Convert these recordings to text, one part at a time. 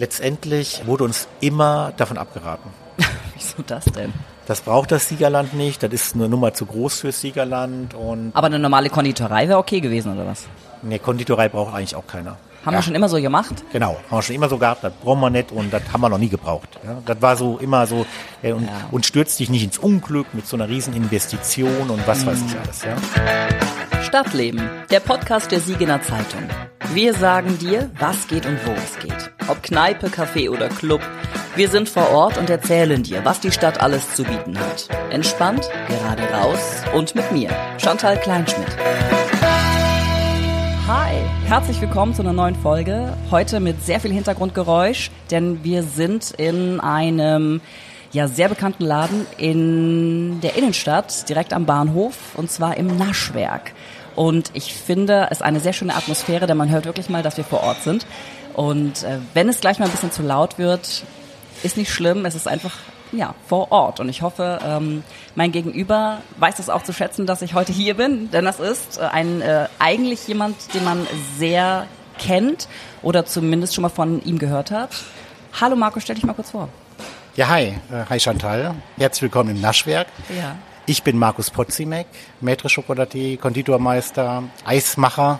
Letztendlich wurde uns immer davon abgeraten. Wieso das denn? Das braucht das Siegerland nicht, das ist eine Nummer zu groß fürs Siegerland und. Aber eine normale Konditorei wäre okay gewesen, oder was? Ne, Konditorei braucht eigentlich auch keiner. Haben ja. wir schon immer so gemacht? Genau, haben wir schon immer so gehabt, das brauchen wir nicht und das haben wir noch nie gebraucht. Ja, das war so immer so ja, und, ja. und stürzt dich nicht ins Unglück mit so einer riesen Investition und was mhm. weiß ich alles. Ja. Stadtleben, der Podcast der Siegener Zeitung. Wir sagen dir, was geht und wo es geht. Ob Kneipe, Café oder Club. Wir sind vor Ort und erzählen dir, was die Stadt alles zu bieten hat. Entspannt, gerade raus und mit mir, Chantal Kleinschmidt. Hi, herzlich willkommen zu einer neuen Folge. Heute mit sehr viel Hintergrundgeräusch, denn wir sind in einem ja sehr bekannten Laden in der Innenstadt, direkt am Bahnhof, und zwar im Naschwerk. Und ich finde es eine sehr schöne Atmosphäre, denn man hört wirklich mal, dass wir vor Ort sind. Und äh, wenn es gleich mal ein bisschen zu laut wird, ist nicht schlimm. Es ist einfach ja, vor Ort. Und ich hoffe, ähm, mein Gegenüber weiß das auch zu schätzen, dass ich heute hier bin, denn das ist äh, ein äh, eigentlich jemand, den man sehr kennt oder zumindest schon mal von ihm gehört hat. Hallo Marco, stell dich mal kurz vor. Ja, hi. Äh, hi Chantal. Herzlich willkommen im Naschwerk. Ja. Ich bin Markus Potzimek, Maître Chocolatier, Konditormeister, Eismacher.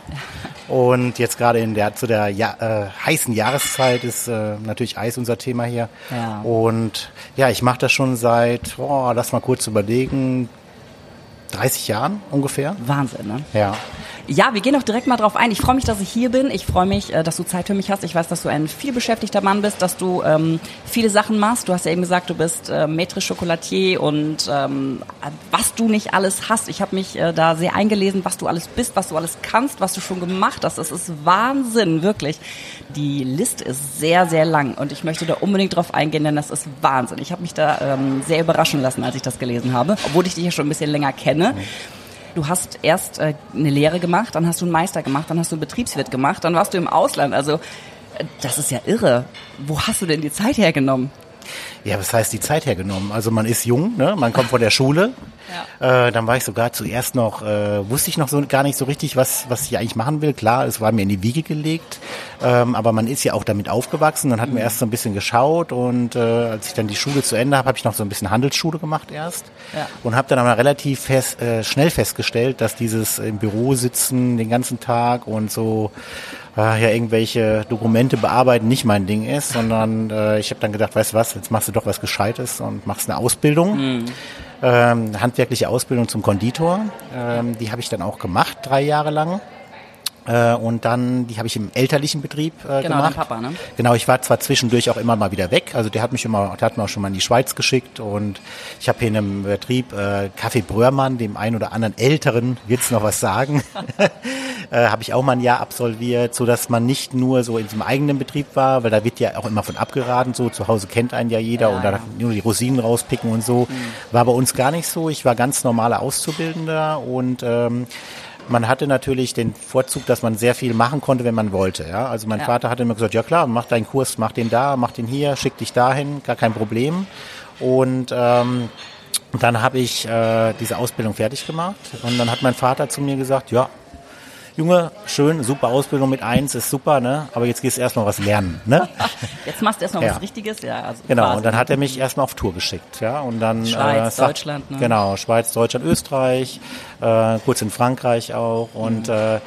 Und jetzt gerade in der, zu der ja, äh, heißen Jahreszeit ist äh, natürlich Eis unser Thema hier. Ja. Und ja, ich mache das schon seit, oh, lass mal kurz überlegen, 30 Jahren ungefähr. Wahnsinn, ne? Ja. Ja, wir gehen auch direkt mal drauf ein. Ich freue mich, dass ich hier bin. Ich freue mich, äh, dass du Zeit für mich hast. Ich weiß, dass du ein vielbeschäftigter Mann bist, dass du ähm, viele Sachen machst. Du hast ja eben gesagt, du bist äh, Maître Chocolatier und ähm, was du nicht alles hast. Ich habe mich äh, da sehr eingelesen, was du alles bist, was du alles kannst, was du schon gemacht hast. Das ist Wahnsinn, wirklich. Die Liste ist sehr, sehr lang und ich möchte da unbedingt drauf eingehen, denn das ist Wahnsinn. Ich habe mich da ähm, sehr überraschen lassen, als ich das gelesen habe, obwohl ich dich ja schon ein bisschen länger kenne. Mhm. Du hast erst äh, eine Lehre gemacht, dann hast du einen Meister gemacht, dann hast du einen Betriebswirt gemacht, dann warst du im Ausland. Also äh, das ist ja irre. Wo hast du denn die Zeit hergenommen? Ja, was heißt die Zeit hergenommen? Also man ist jung, ne? man kommt von der Schule. Ja. Äh, dann war ich sogar zuerst noch, äh, wusste ich noch so gar nicht so richtig, was, was ich eigentlich machen will. Klar, es war mir in die Wiege gelegt, ähm, aber man ist ja auch damit aufgewachsen. Dann wir mhm. erst so ein bisschen geschaut und äh, als ich dann die Schule zu Ende habe, habe ich noch so ein bisschen Handelsschule gemacht erst ja. und habe dann aber relativ fest, äh, schnell festgestellt, dass dieses im Büro sitzen den ganzen Tag und so äh, ja irgendwelche Dokumente bearbeiten nicht mein Ding ist, sondern äh, ich habe dann gedacht, weißt du was, jetzt machst du doch was Gescheites und machst eine Ausbildung. Mhm. Ähm, handwerkliche Ausbildung zum Konditor. Ähm, die habe ich dann auch gemacht, drei Jahre lang. Äh, und dann, die habe ich im elterlichen Betrieb äh, genau, gemacht. Papa, ne? Genau, ich war zwar zwischendurch auch immer mal wieder weg. Also der hat mich immer, der hat mich auch schon mal in die Schweiz geschickt und ich habe hier in einem Betrieb äh, Kaffee Bröhrmann, dem einen oder anderen Älteren, wird's noch was sagen, äh, habe ich auch mal ein Jahr absolviert, so dass man nicht nur so in diesem eigenen Betrieb war, weil da wird ja auch immer von abgeraten, so zu Hause kennt einen ja jeder ja, und da ja. nur die Rosinen rauspicken und so. Mhm. War bei uns gar nicht so. Ich war ganz normaler Auszubildender und ähm, man hatte natürlich den Vorzug, dass man sehr viel machen konnte, wenn man wollte. Ja? Also mein ja. Vater hatte immer gesagt, ja klar, mach deinen Kurs, mach den da, mach den hier, schick dich dahin, gar kein Problem. Und ähm, dann habe ich äh, diese Ausbildung fertig gemacht und dann hat mein Vater zu mir gesagt, ja, Junge, schön, super Ausbildung mit eins, ist super, ne? Aber jetzt gehst du erstmal was lernen, ne? jetzt machst du erstmal ja. was Richtiges, ja. Also genau, quasi. und dann hat er mich erstmal auf Tour geschickt, ja. Und dann Schweiz, äh, Deutschland, ne? Genau, Schweiz, Deutschland, Österreich, äh, kurz in Frankreich auch. Und mhm. äh,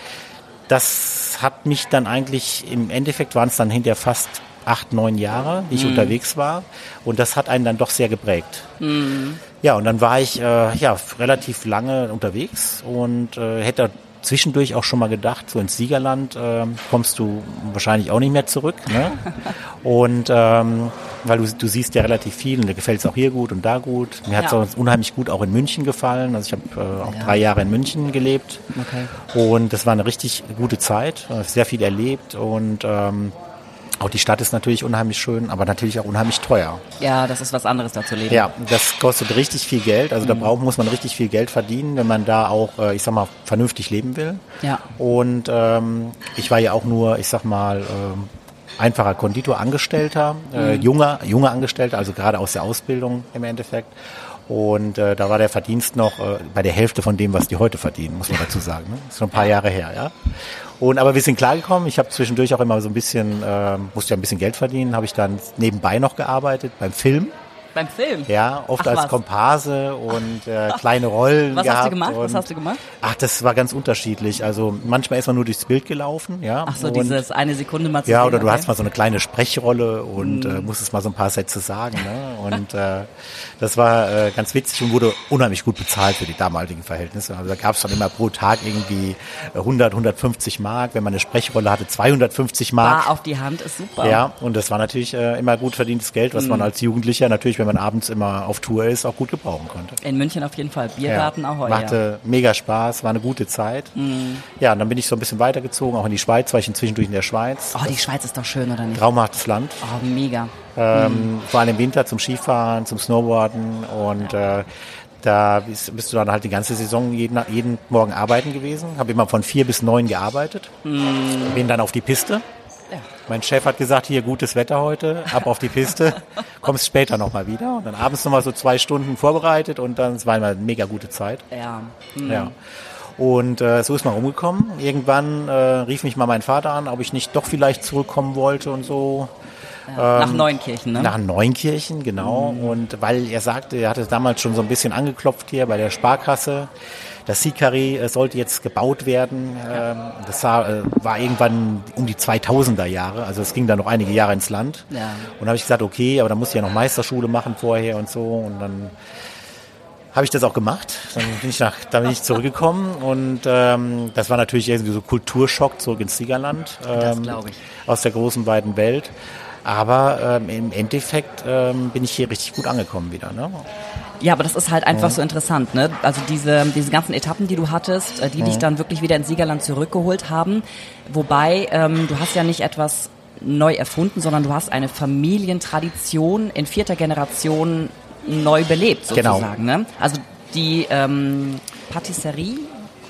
das hat mich dann eigentlich, im Endeffekt waren es dann hinterher fast acht, neun Jahre, die ich mhm. unterwegs war. Und das hat einen dann doch sehr geprägt. Mhm. Ja, und dann war ich äh, ja relativ lange unterwegs und äh, hätte zwischendurch auch schon mal gedacht, so ins Siegerland äh, kommst du wahrscheinlich auch nicht mehr zurück. Ne? Und ähm, weil du, du siehst ja relativ viel und dir gefällt es auch hier gut und da gut. Mir hat es ja. unheimlich gut auch in München gefallen. Also ich habe äh, auch ja. drei Jahre in München gelebt. Okay. Und das war eine richtig gute Zeit, sehr viel erlebt und ähm, auch die Stadt ist natürlich unheimlich schön, aber natürlich auch unheimlich teuer. Ja, das ist was anderes da zu leben. Ja, das kostet richtig viel Geld. Also mhm. da braucht, muss man richtig viel Geld verdienen, wenn man da auch, äh, ich sag mal, vernünftig leben will. Ja. Und ähm, ich war ja auch nur, ich sag mal, ähm, einfacher Konditorangestellter, äh, mhm. junger, junger Angestellter, also gerade aus der Ausbildung im Endeffekt. Und äh, da war der Verdienst noch äh, bei der Hälfte von dem, was die heute verdienen, muss man dazu sagen. Ne? Das ist schon ein paar Jahre her, ja. Und aber wir sind klargekommen. Ich habe zwischendurch auch immer so ein bisschen, äh, musste ja ein bisschen Geld verdienen, habe ich dann nebenbei noch gearbeitet beim Film. Beim Film? Ja, oft Ach, als was. Komparse und äh, kleine Rollen Was gehabt. hast du gemacht? Was hast du gemacht? Ach, das war ganz unterschiedlich. Also manchmal ist man nur durchs Bild gelaufen, ja. Ach so, und, dieses eine Sekunde mal zu Ja, oder du okay. hast mal so eine kleine Sprechrolle und Mhm. äh, musstest mal so ein paar Sätze sagen. Ne? Und äh, das war äh, ganz witzig und wurde unheimlich gut bezahlt für die damaligen Verhältnisse. Also da gab es dann immer pro Tag irgendwie äh, 100, 150 Mark. Wenn man eine Sprechrolle hatte, 250 Mark. Bar auf die Hand ist super. Ja, und das war natürlich äh, immer gut verdientes Geld, was Mhm. man als Jugendlicher natürlich, wenn man abends immer auf Tour ist, auch gut gebrauchen konnte. In München auf jeden Fall. Biergarten auch heute. Machte mega Spaß, war eine gute Zeit. Ja, und dann bin ich so ein bisschen weitergezogen, auch in die Schweiz, war ich zwischendurch in der Schweiz. Oh, die Schweiz ist doch schön, oder nicht? Traumhaftes Land. Oh, mega. Ähm, Vor allem im Winter zum Skifahren, zum Snowboarden und äh, da bist, bist du dann halt die ganze Saison jeden, jeden Morgen arbeiten gewesen. Habe immer von vier bis neun gearbeitet. Bin dann auf die Piste. Ja. Mein Chef hat gesagt, hier gutes Wetter heute, ab auf die Piste, kommst später nochmal wieder. Und dann abends nochmal so zwei Stunden vorbereitet und dann, es war immer eine mega gute Zeit. Ja. Hm. Ja. Und äh, so ist man rumgekommen. Irgendwann äh, rief mich mal mein Vater an, ob ich nicht doch vielleicht zurückkommen wollte und so. Nach Neunkirchen, ne? Nach Neunkirchen, genau. Und weil er sagte, er hatte damals schon so ein bisschen angeklopft hier bei der Sparkasse. Das Sikari äh, sollte jetzt gebaut werden. Ähm, Das war, äh, war irgendwann um die 2000er Jahre. Also es ging da noch einige Jahre ins Land. Ja. Und da habe ich gesagt, okay, aber da muss ich ja noch Meisterschule machen vorher und so. Und dann habe ich das auch gemacht. Dann bin ich nach, dann bin ich zurückgekommen und ähm, das war natürlich irgendwie so Kulturschock zurück ins Siegerland. Das ähm, glaube ich. Aus der großen weiten Welt. Aber ähm, im Endeffekt ähm, bin ich hier richtig gut angekommen wieder. Ne? Ja, aber das ist halt einfach so interessant, ne? Also diese, diese ganzen Etappen, die du hattest, äh, die dich dann wirklich wieder ins Siegerland zurückgeholt haben. Wobei, ähm, du hast ja nicht etwas neu erfunden, sondern du hast eine Familientradition in vierter Generation neu belebt, Genau. sozusagen. Ne? Also die ähm, Patisserie,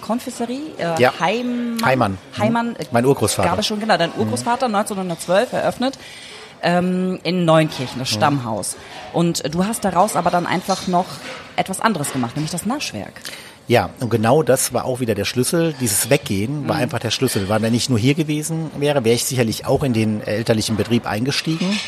Konfiserie, äh, Ja. Heimann, Heimann. Heimann äh, Mein Urgroßvater. Gab es schon, genau, dein Urgroßvater 1912 eröffnet ähm, in Neunkirchen, das Stammhaus. Und du hast daraus aber dann einfach noch etwas anderes gemacht, nämlich das Naschwerk. Ja, und genau das war auch wieder der Schlüssel. Dieses Weggehen war einfach der Schlüssel. Weil wenn ich nur hier gewesen wäre, wäre ich sicherlich auch in den elterlichen Betrieb eingestiegen.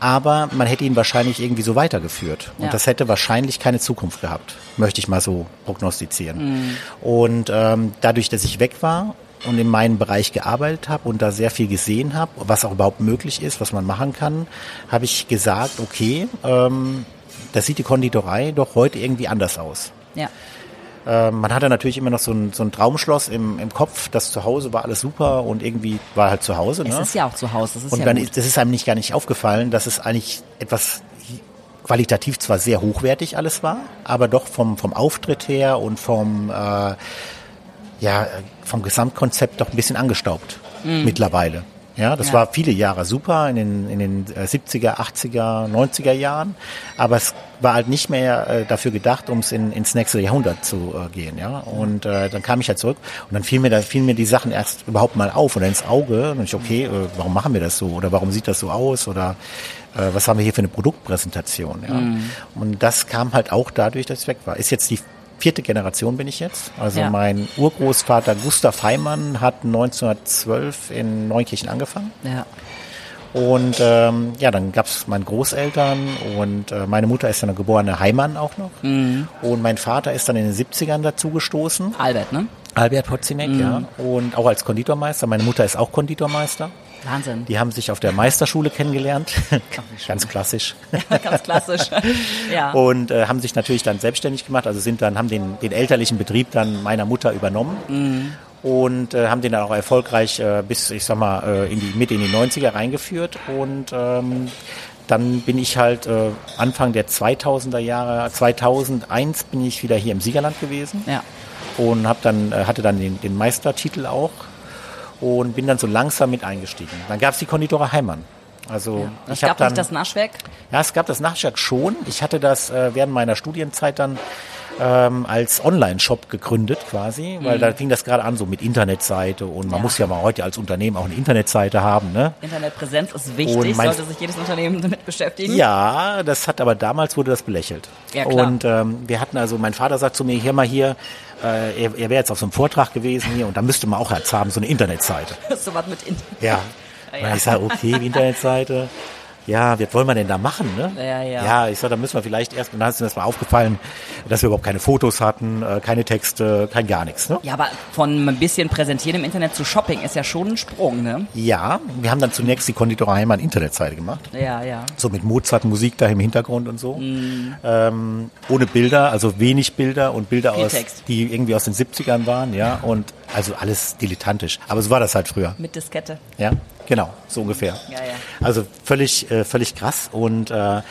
Aber man hätte ihn wahrscheinlich irgendwie so weitergeführt. Und Ja. das hätte wahrscheinlich keine Zukunft gehabt, möchte ich mal so prognostizieren. Und ähm, dadurch, dass ich weg war und in meinem Bereich gearbeitet habe und da sehr viel gesehen habe, was auch überhaupt möglich ist, was man machen kann, habe ich gesagt, okay, ähm, das sieht die Konditorei doch heute irgendwie anders aus. Ja. Ähm, man hatte natürlich immer noch so ein, so ein Traumschloss im, im Kopf, das zu Hause war alles super und irgendwie war halt zu Hause. Es Ne? ist ja auch zu Hause, das ist und ja dann gut. ist, das ist einem nicht gar nicht aufgefallen, dass es eigentlich etwas qualitativ zwar sehr hochwertig alles war, aber doch vom, vom Auftritt her und vom, äh, ja, vom Gesamtkonzept doch ein bisschen angestaubt mittlerweile. Ja, das Ja. war viele Jahre super in den, in den äh, 70er, 80er, 90er Jahren, aber es war halt nicht mehr äh, dafür gedacht, um es in, ins nächste Jahrhundert zu äh, gehen. Ja, und äh, dann kam ich halt zurück und dann fiel mir, da fielen mir die Sachen erst überhaupt mal auf oder ins Auge und ich, okay, äh, warum machen wir das so oder warum sieht das so aus oder äh, was haben wir hier für eine Produktpräsentation? Ja? Und das kam halt auch dadurch, dass ich weg war. Ist jetzt die vierte Generation bin ich jetzt. Also Ja. mein Urgroßvater Gustav Heimann hat 1912 in Neukirchen angefangen. Ja. Und ähm, ja, dann gab's meine Großeltern und äh, meine Mutter ist dann eine geborene Heimann auch noch. Und mein Vater ist dann in den 70ern dazugestoßen. Albert, ne? Albert Potzimek, ja. Und auch als Konditormeister. Meine Mutter ist auch Konditormeister. Wahnsinn. Die haben sich auf der Meisterschule kennengelernt. Ganz klassisch. Ganz klassisch. ja. Und äh, haben sich natürlich dann selbstständig gemacht, also sind dann, haben den, den elterlichen Betrieb dann meiner Mutter übernommen und äh, haben den dann auch erfolgreich äh, bis, ich sag mal, äh, in die, mit in die 90er reingeführt und ähm, dann bin ich halt äh, Anfang der 2000er Jahre, 2001 bin ich wieder hier im Siegerland gewesen ja. und hab dann, äh, hatte dann den, den Meistertitel auch und bin dann so langsam mit eingestiegen. Dann gab's die Konditorei Heimann. Also Es ich habe gab dann nicht das Naschwerk. ja, es gab das Nachtschlag schon. Ich hatte das äh, während meiner Studienzeit dann ähm, als Online-Shop gegründet quasi, weil da fing das gerade an so mit Internetseite und man Mhm. Ja. muss ja mal heute als Unternehmen auch eine Internetseite haben, ne? Internetpräsenz ist wichtig, sollte sich jedes Unternehmen damit beschäftigen. Ja, das hat aber damals wurde das belächelt. Ja, klar. Und ähm, wir hatten also, mein Vater sagt zu mir, hier mal hier, äh, er, er wäre jetzt auf so einem Vortrag gewesen hier und da müsste man auch jetzt haben, so eine Internetseite. so was mit Internet. Ja. Ja. Und ich sage, okay, die Internetseite. Ja, was wollen wir denn da machen, ne? Ja, ja. Ja, ich sage, da müssen wir vielleicht erst, und dann ist mir das mal aufgefallen, dass wir überhaupt keine Fotos hatten, äh, keine Texte, kein gar nichts, ne? Ja, aber von ein bisschen präsentieren im Internet zu Shopping ist ja schon ein Sprung, ne? Ja, wir haben dann zunächst die Konditorei Heimann Internetseite gemacht. Ja, ja. So mit Mozart-Musik da im Hintergrund und so. Ähm, ohne Bilder, also wenig Bilder und Bilder Viel aus, Text. die irgendwie aus den 70ern waren, ja. Und also alles dilettantisch. Aber so war das halt früher. Mit Diskette. Ja, genau, so ungefähr. Ja, ja. Also völlig, äh, völlig krass. Und äh,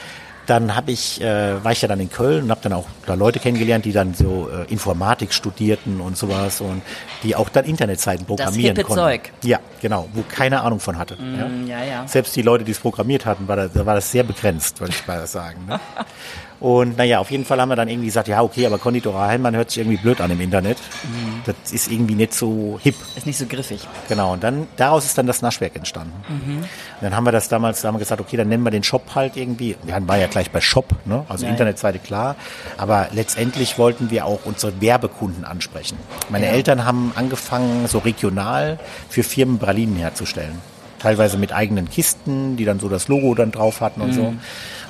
dann habe ich, äh, war ich ja dann in Köln und habe dann auch da Leute kennengelernt, die dann so äh, Informatik studierten und sowas und die auch dann Internetseiten programmieren hippe konnten. Zeug. Ja, genau, wo keine Ahnung von hatte. Mm, ja, ja. Selbst die Leute, die es programmiert hatten, war das, da war das sehr begrenzt, würde ich mal sagen. Ne? Und naja, auf jeden Fall haben wir dann irgendwie gesagt, ja, okay, aber Konditorei Heimann hört sich irgendwie blöd an im Internet. Mhm. Das ist irgendwie nicht so hip. Ist nicht so griffig. Genau, und dann daraus ist dann das Naschwerk entstanden. Mhm. Dann haben wir das damals, da haben wir gesagt, okay, dann nennen wir den Shop halt irgendwie. Wir hatten- war ja gleich bei Shop, ne? also ja. Internetseite klar. Aber letztendlich wollten wir auch unsere Werbekunden ansprechen. Meine Ja. Eltern haben angefangen, so regional für Firmen Pralinen herzustellen. Teilweise mit eigenen Kisten, die dann so das Logo dann drauf hatten und Mhm. so.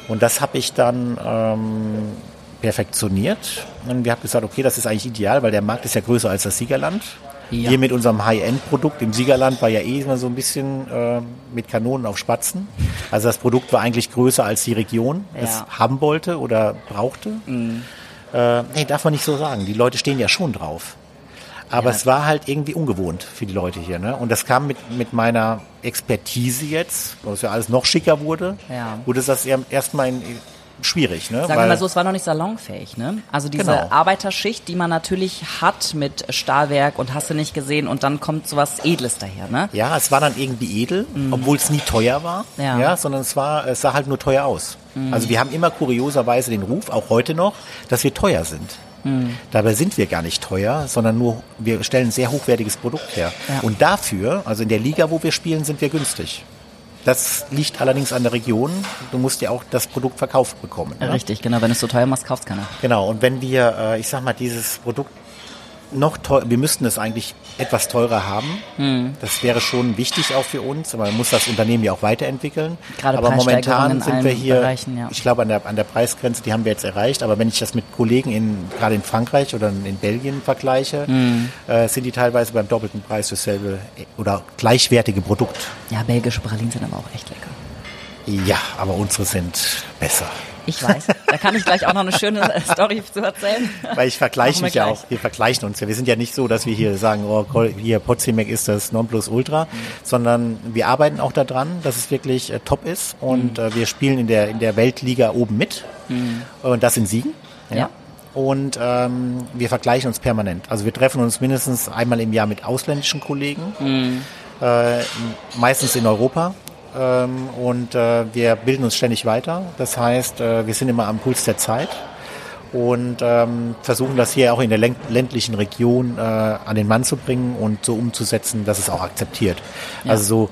Und das habe ich dann ähm, perfektioniert. Und wir haben gesagt, okay, das ist eigentlich ideal, weil der Markt ist ja größer als das Siegerland. Ja. Wir mit unserem High-End-Produkt im Siegerland war ja eh immer so ein bisschen äh, mit Kanonen auf Spatzen. Also das Produkt war eigentlich größer als die Region es Ja. Mhm. haben wollte oder brauchte. Äh, nee, darf man nicht so sagen. Die Leute stehen ja schon drauf. Aber Ja. es war halt irgendwie ungewohnt für die Leute hier. Ne? Und das kam mit, mit meiner Expertise jetzt, wo es ja alles noch schicker wurde, Ja. wurde das erstmal schwierig. Ne? Sagen wir mal so, es war noch nicht salonfähig, ne? Also diese Genau. Arbeiterschicht, die man natürlich hat mit Stahlwerk und hast du nicht gesehen und dann kommt sowas Edles daher, ne? Ja, es war dann irgendwie edel, obwohl es nie teuer war, Ja. ja. sondern es war, es sah halt nur teuer aus. Also wir haben immer kurioserweise den Ruf, auch heute noch, dass wir teuer sind. Dabei sind wir gar nicht teuer, sondern nur, wir stellen ein sehr hochwertiges Produkt her. Ja. Und dafür, also in der Liga, wo wir spielen, sind wir günstig. Das liegt allerdings an der Region. Du musst ja auch das Produkt verkauft bekommen. Ne? Richtig, genau. Wenn du es so teuer machst, kaufst keiner. Genau, und wenn wir, äh, ich sag mal, dieses Produkt noch teuer, wir müssten es eigentlich etwas teurer haben. Hm. Das wäre schon wichtig auch für uns, aber man muss das Unternehmen ja auch weiterentwickeln. Gerade aber momentan in sind wir hier, Bereichen, ja. ich glaube, an der, an der Preisgrenze, die haben wir jetzt erreicht, aber wenn ich das mit Kollegen in, gerade in Frankreich oder in Belgien vergleiche, Hm. äh, sind die teilweise beim doppelten Preis dasselbe äh, oder gleichwertige Produkt. Ja, belgische Pralinen sind aber auch echt lecker. Ja, aber unsere sind besser. Ich weiß. da kann ich gleich auch noch eine schöne Story zu erzählen. Weil ich vergleiche mich ja gleich. auch, wir vergleichen uns ja. Wir sind ja nicht so, dass wir hier sagen, oh, hier Potzimek ist das Nonplusultra, sondern wir arbeiten auch daran, dass es wirklich äh, top ist und äh, wir spielen in der, in der Weltliga oben mit und das in Siegen. Ja. Und ähm, wir vergleichen uns permanent. Also wir treffen uns mindestens einmal im Jahr mit ausländischen Kollegen, äh, meistens in Europa. Ähm, und äh, wir bilden uns ständig weiter. Das heißt, äh, wir sind immer am Puls der Zeit und ähm, versuchen das hier auch in der län- ländlichen Region äh, an den Mann zu bringen und so umzusetzen, dass es auch akzeptiert. Ja. Also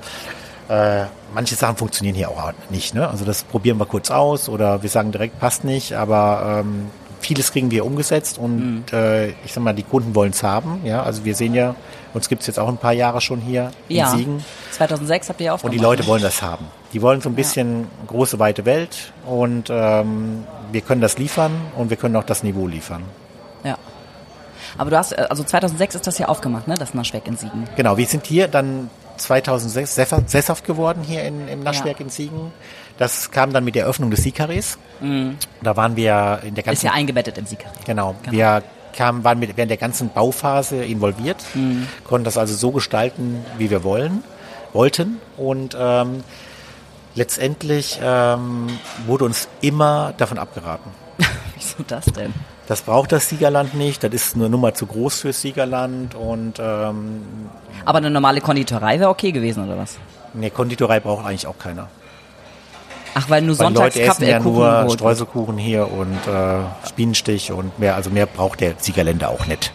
so äh, manche Sachen funktionieren hier auch nicht. Ne? Also das probieren wir kurz aus oder wir sagen direkt passt nicht, aber ähm, vieles kriegen wir umgesetzt und Mhm. äh, ich sag mal, die Kunden wollen es haben. Ja, also wir sehen ja, uns gibt's jetzt auch ein paar Jahre schon hier Ja. in Siegen 2006 habt ihr ja und die Leute ne? wollen das haben. Die wollen so ein bisschen große, weite Welt und ähm, wir können das liefern und wir können auch das Niveau liefern. Ja. Aber du hast, äh, also 2006 ist das ja aufgemacht, ne? Das Naschwerk in Siegen. Genau, wir sind hier dann 2006 seffer- sesshaft geworden hier in, im Naschwerk Ja. in Siegen. Das kam dann mit der Eröffnung des Sikaris. Da waren wir in der Mhm. Ist ganzen ja eingebettet im Sikari. Genau. Wir kamen, waren mit, während der ganzen Bauphase involviert, Mhm. konnten das also so gestalten, wie wir wollen, wollten. Und ähm, letztendlich ähm, wurde uns immer davon abgeraten. Wieso das denn? Das braucht das Siegerland nicht, das ist eine Nummer zu groß fürs Siegerland und ähm, Aber eine normale Konditorei wäre okay gewesen, oder was? eine Konditorei braucht eigentlich auch keiner. Ach weil nur Weil sonntags Leute essen ja nur. Streuselkuchen hier und äh, Bienenstich und mehr, also mehr braucht der Siegerländer auch nicht.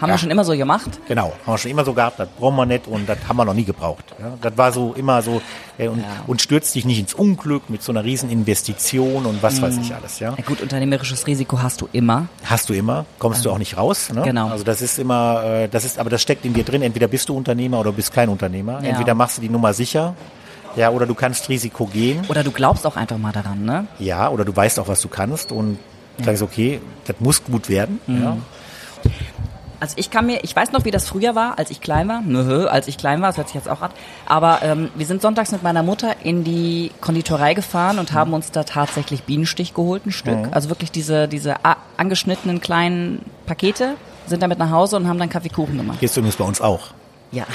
Haben Ja. wir schon immer so gemacht? Genau, haben wir schon immer so gehabt, das brauchen wir nicht und das haben wir noch nie gebraucht. Ja, das war so immer so äh, und, Ja. und stürzt dich nicht ins Unglück mit so einer riesen Investition und was weiß ich alles. Ja, Ja gut, unternehmerisches Risiko hast du immer. hast du immer, kommst du auch nicht raus. Ne? Genau. Also das ist immer, äh, das ist, aber das steckt in dir drin. Entweder bist du Unternehmer oder bist kein Unternehmer. Ja. Entweder machst du die Nummer sicher, ja, oder du kannst Risiko gehen. Oder du glaubst auch einfach mal daran, ne? Ja, oder du weißt auch, was du kannst und sagst, okay, das muss gut werden. Mhm. Ja. Also ich kann mir, ich weiß noch, wie das früher war, als ich klein war. Nö, als ich klein war, das hört sich jetzt auch an. Aber ähm, wir sind sonntags mit meiner Mutter in die Konditorei gefahren und haben uns da tatsächlich Bienenstich geholt, ein Stück. Also wirklich diese, diese a- angeschnittenen kleinen Pakete, sind damit nach Hause und haben dann Kaffeekuchen gemacht. Gehst du übrigens bei uns auch. Ja.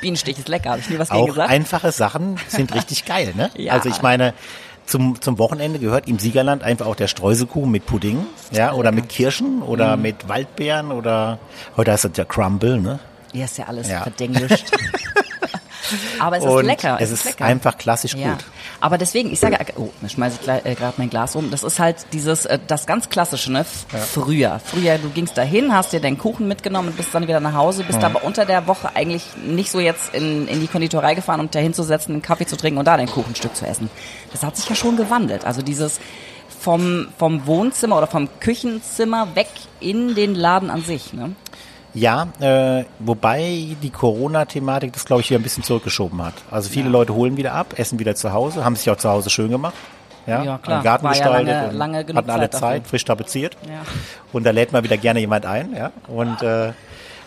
Bienenstich ist lecker, habe ich nie was gegen Auch gesagt. einfache Sachen sind richtig geil, ne? Ja. Also ich meine, zum, zum Wochenende gehört im Siegerland einfach auch der Streuselkuchen mit Pudding, ja, oder mit Kirschen oder Mhm. mit Waldbeeren oder heute heißt das ja Crumble, ne? Hier ist ja alles Ja. verdenglischt. Aber es ist Und lecker. es ist lecker. einfach klassisch Ja, gut. aber deswegen, ich sage, oh, da schmeiße ich gleich- äh, gerade mein Glas um. Das ist halt dieses, äh, das ganz klassische, ne? Früher. Früher, du gingst dahin, hast dir deinen Kuchen mitgenommen und bist dann wieder nach Hause, bist aber unter der Woche eigentlich nicht so jetzt in, in die Konditorei gefahren, um da hinzusetzen, einen Kaffee zu trinken und da dein Kuchenstück zu essen. Das hat sich ja schon gewandelt. Also dieses vom, vom Wohnzimmer oder vom Küchenzimmer weg in den Laden an sich, ne? Ja, äh, wobei die Corona-Thematik das, glaube ich, wieder ein bisschen zurückgeschoben hat. Also viele Leute holen wieder ab, essen wieder zu Hause, haben sich auch zu Hause schön gemacht. Ja, Ja, klar. Garten War ja gestaltet lange- und lange genug hatten alle Zeit. Zeit, frisch tapeziert. Ja. Und da lädt mal wieder gerne jemand ein, ja. Und äh,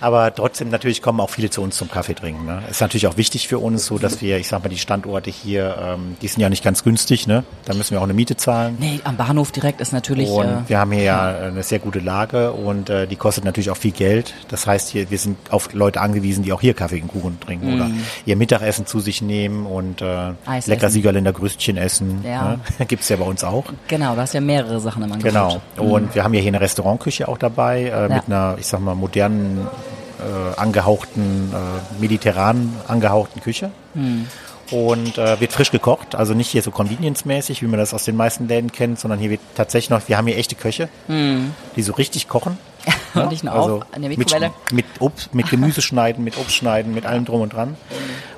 aber trotzdem natürlich kommen auch viele zu uns zum Kaffee trinken. Ne? Ist natürlich auch wichtig für uns, so dass wir, ich sag mal, die Standorte hier, ähm, die sind ja nicht ganz günstig, ne? Da müssen wir auch eine Miete zahlen. Nee, am Bahnhof direkt ist natürlich. Und äh, wir haben hier ja eine sehr gute Lage und äh, die kostet natürlich auch viel Geld. Das heißt, hier, wir sind auf Leute angewiesen, die auch hier Kaffee und Kuchen trinken oder ihr Mittagessen zu sich nehmen und äh, Mhm. Eis lecker essen. Siegerländer Grüßchen essen. Ja. Ne? Gibt's ja bei uns auch. Genau, du hast ja mehrere Sachen im Angebot. Genau. Und wir haben ja hier eine Restaurantküche auch dabei äh, mit einer, ich sag mal, modernen, äh, angehauchten, äh, mediterranen angehauchten Küche. Und äh, wird frisch gekocht, also nicht hier so convenience-mäßig, wie man das aus den meisten Läden kennt, sondern hier wird tatsächlich noch, wir haben hier echte Köche, die so richtig kochen. Und nicht nur Also in der mit, Mikrowelle. mit, Obst, mit Gemüse schneiden, mit Obst schneiden, mit allem drum und dran.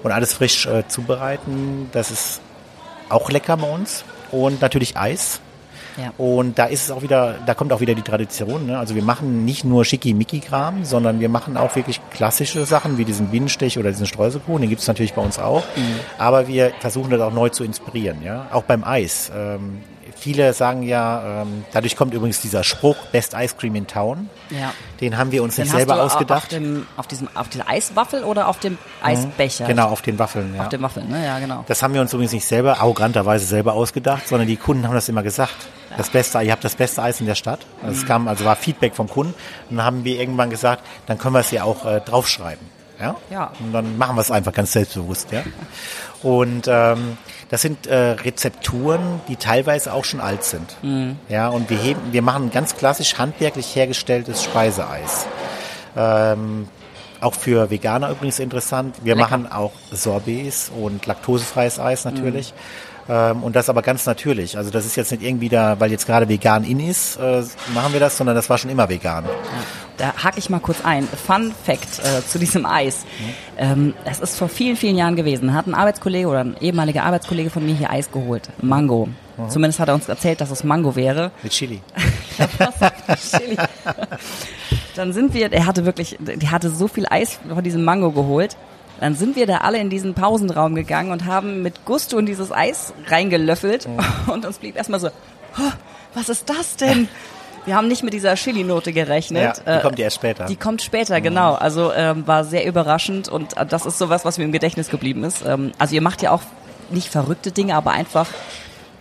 Und alles frisch äh, zubereiten. Das ist auch lecker bei uns. Und natürlich Eis. Ja. Und da ist es auch wieder, da kommt auch wieder die Tradition. Ne? Also wir machen nicht nur Schickimicki-Kram, sondern wir machen auch wirklich klassische Sachen wie diesen Bienenstich oder diesen Streuselkuchen. Den gibt es natürlich bei uns auch. Aber wir versuchen das auch neu zu inspirieren. Ja? Auch beim Eis. Ähm, viele sagen ja, ähm, dadurch kommt übrigens dieser Spruch Best Ice Cream in Town. Ja. Den haben wir uns Den nicht selber du au- Auf, ausgedacht. dem, auf, diesem, auf dieser Eiswaffel oder auf dem Eisbecher? Genau, auf den Waffeln. Ja. Auf dem Waffeln, ne? Ja, genau. Das haben wir uns übrigens nicht selber, arroganterweise selber ausgedacht, sondern die Kunden haben das immer gesagt. Das beste, ihr habt das beste Eis in der Stadt. Es kam, also war Feedback vom Kunden. Und dann haben wir irgendwann gesagt, dann können wir es ja auch äh, draufschreiben. Ja? Ja. Und dann machen wir es einfach ganz selbstbewusst, ja. Und ähm, das sind äh, Rezepturen, die teilweise auch schon alt sind. Ja, und wir heben, wir machen ganz klassisch handwerklich hergestelltes Speiseeis. Ähm, auch für Veganer übrigens interessant. Wir Lecker. machen auch Sorbets und laktosefreies Eis natürlich. Ähm, und das aber ganz natürlich. Also das ist jetzt nicht irgendwie da, weil jetzt gerade vegan in ist, äh, machen wir das, sondern das war schon immer vegan. Da hake ich mal kurz ein. Fun Fact äh, zu diesem Eis. Ähm, das ist vor vielen, vielen Jahren gewesen. Hat ein Arbeitskollege oder ein ehemaliger Arbeitskollege von mir hier Eis geholt. Mango. Zumindest hat er uns erzählt, dass es Mango wäre. Mit Chili. Chili. Dann sind wir, er hatte wirklich, der hatte so viel Eis von diesem Mango geholt. Dann sind wir da alle in diesen Pausenraum gegangen und haben mit Gusto in dieses Eis reingelöffelt und uns blieb erstmal so, "Oh, was ist das denn? Wir haben nicht mit dieser Chili-Note gerechnet. Ja, die Äh, kommt erst später. Die kommt später, genau. Also ähm, war sehr überraschend und äh, das ist sowas, was mir im Gedächtnis geblieben ist. Ähm, also ihr macht ja auch nicht verrückte Dinge, aber einfach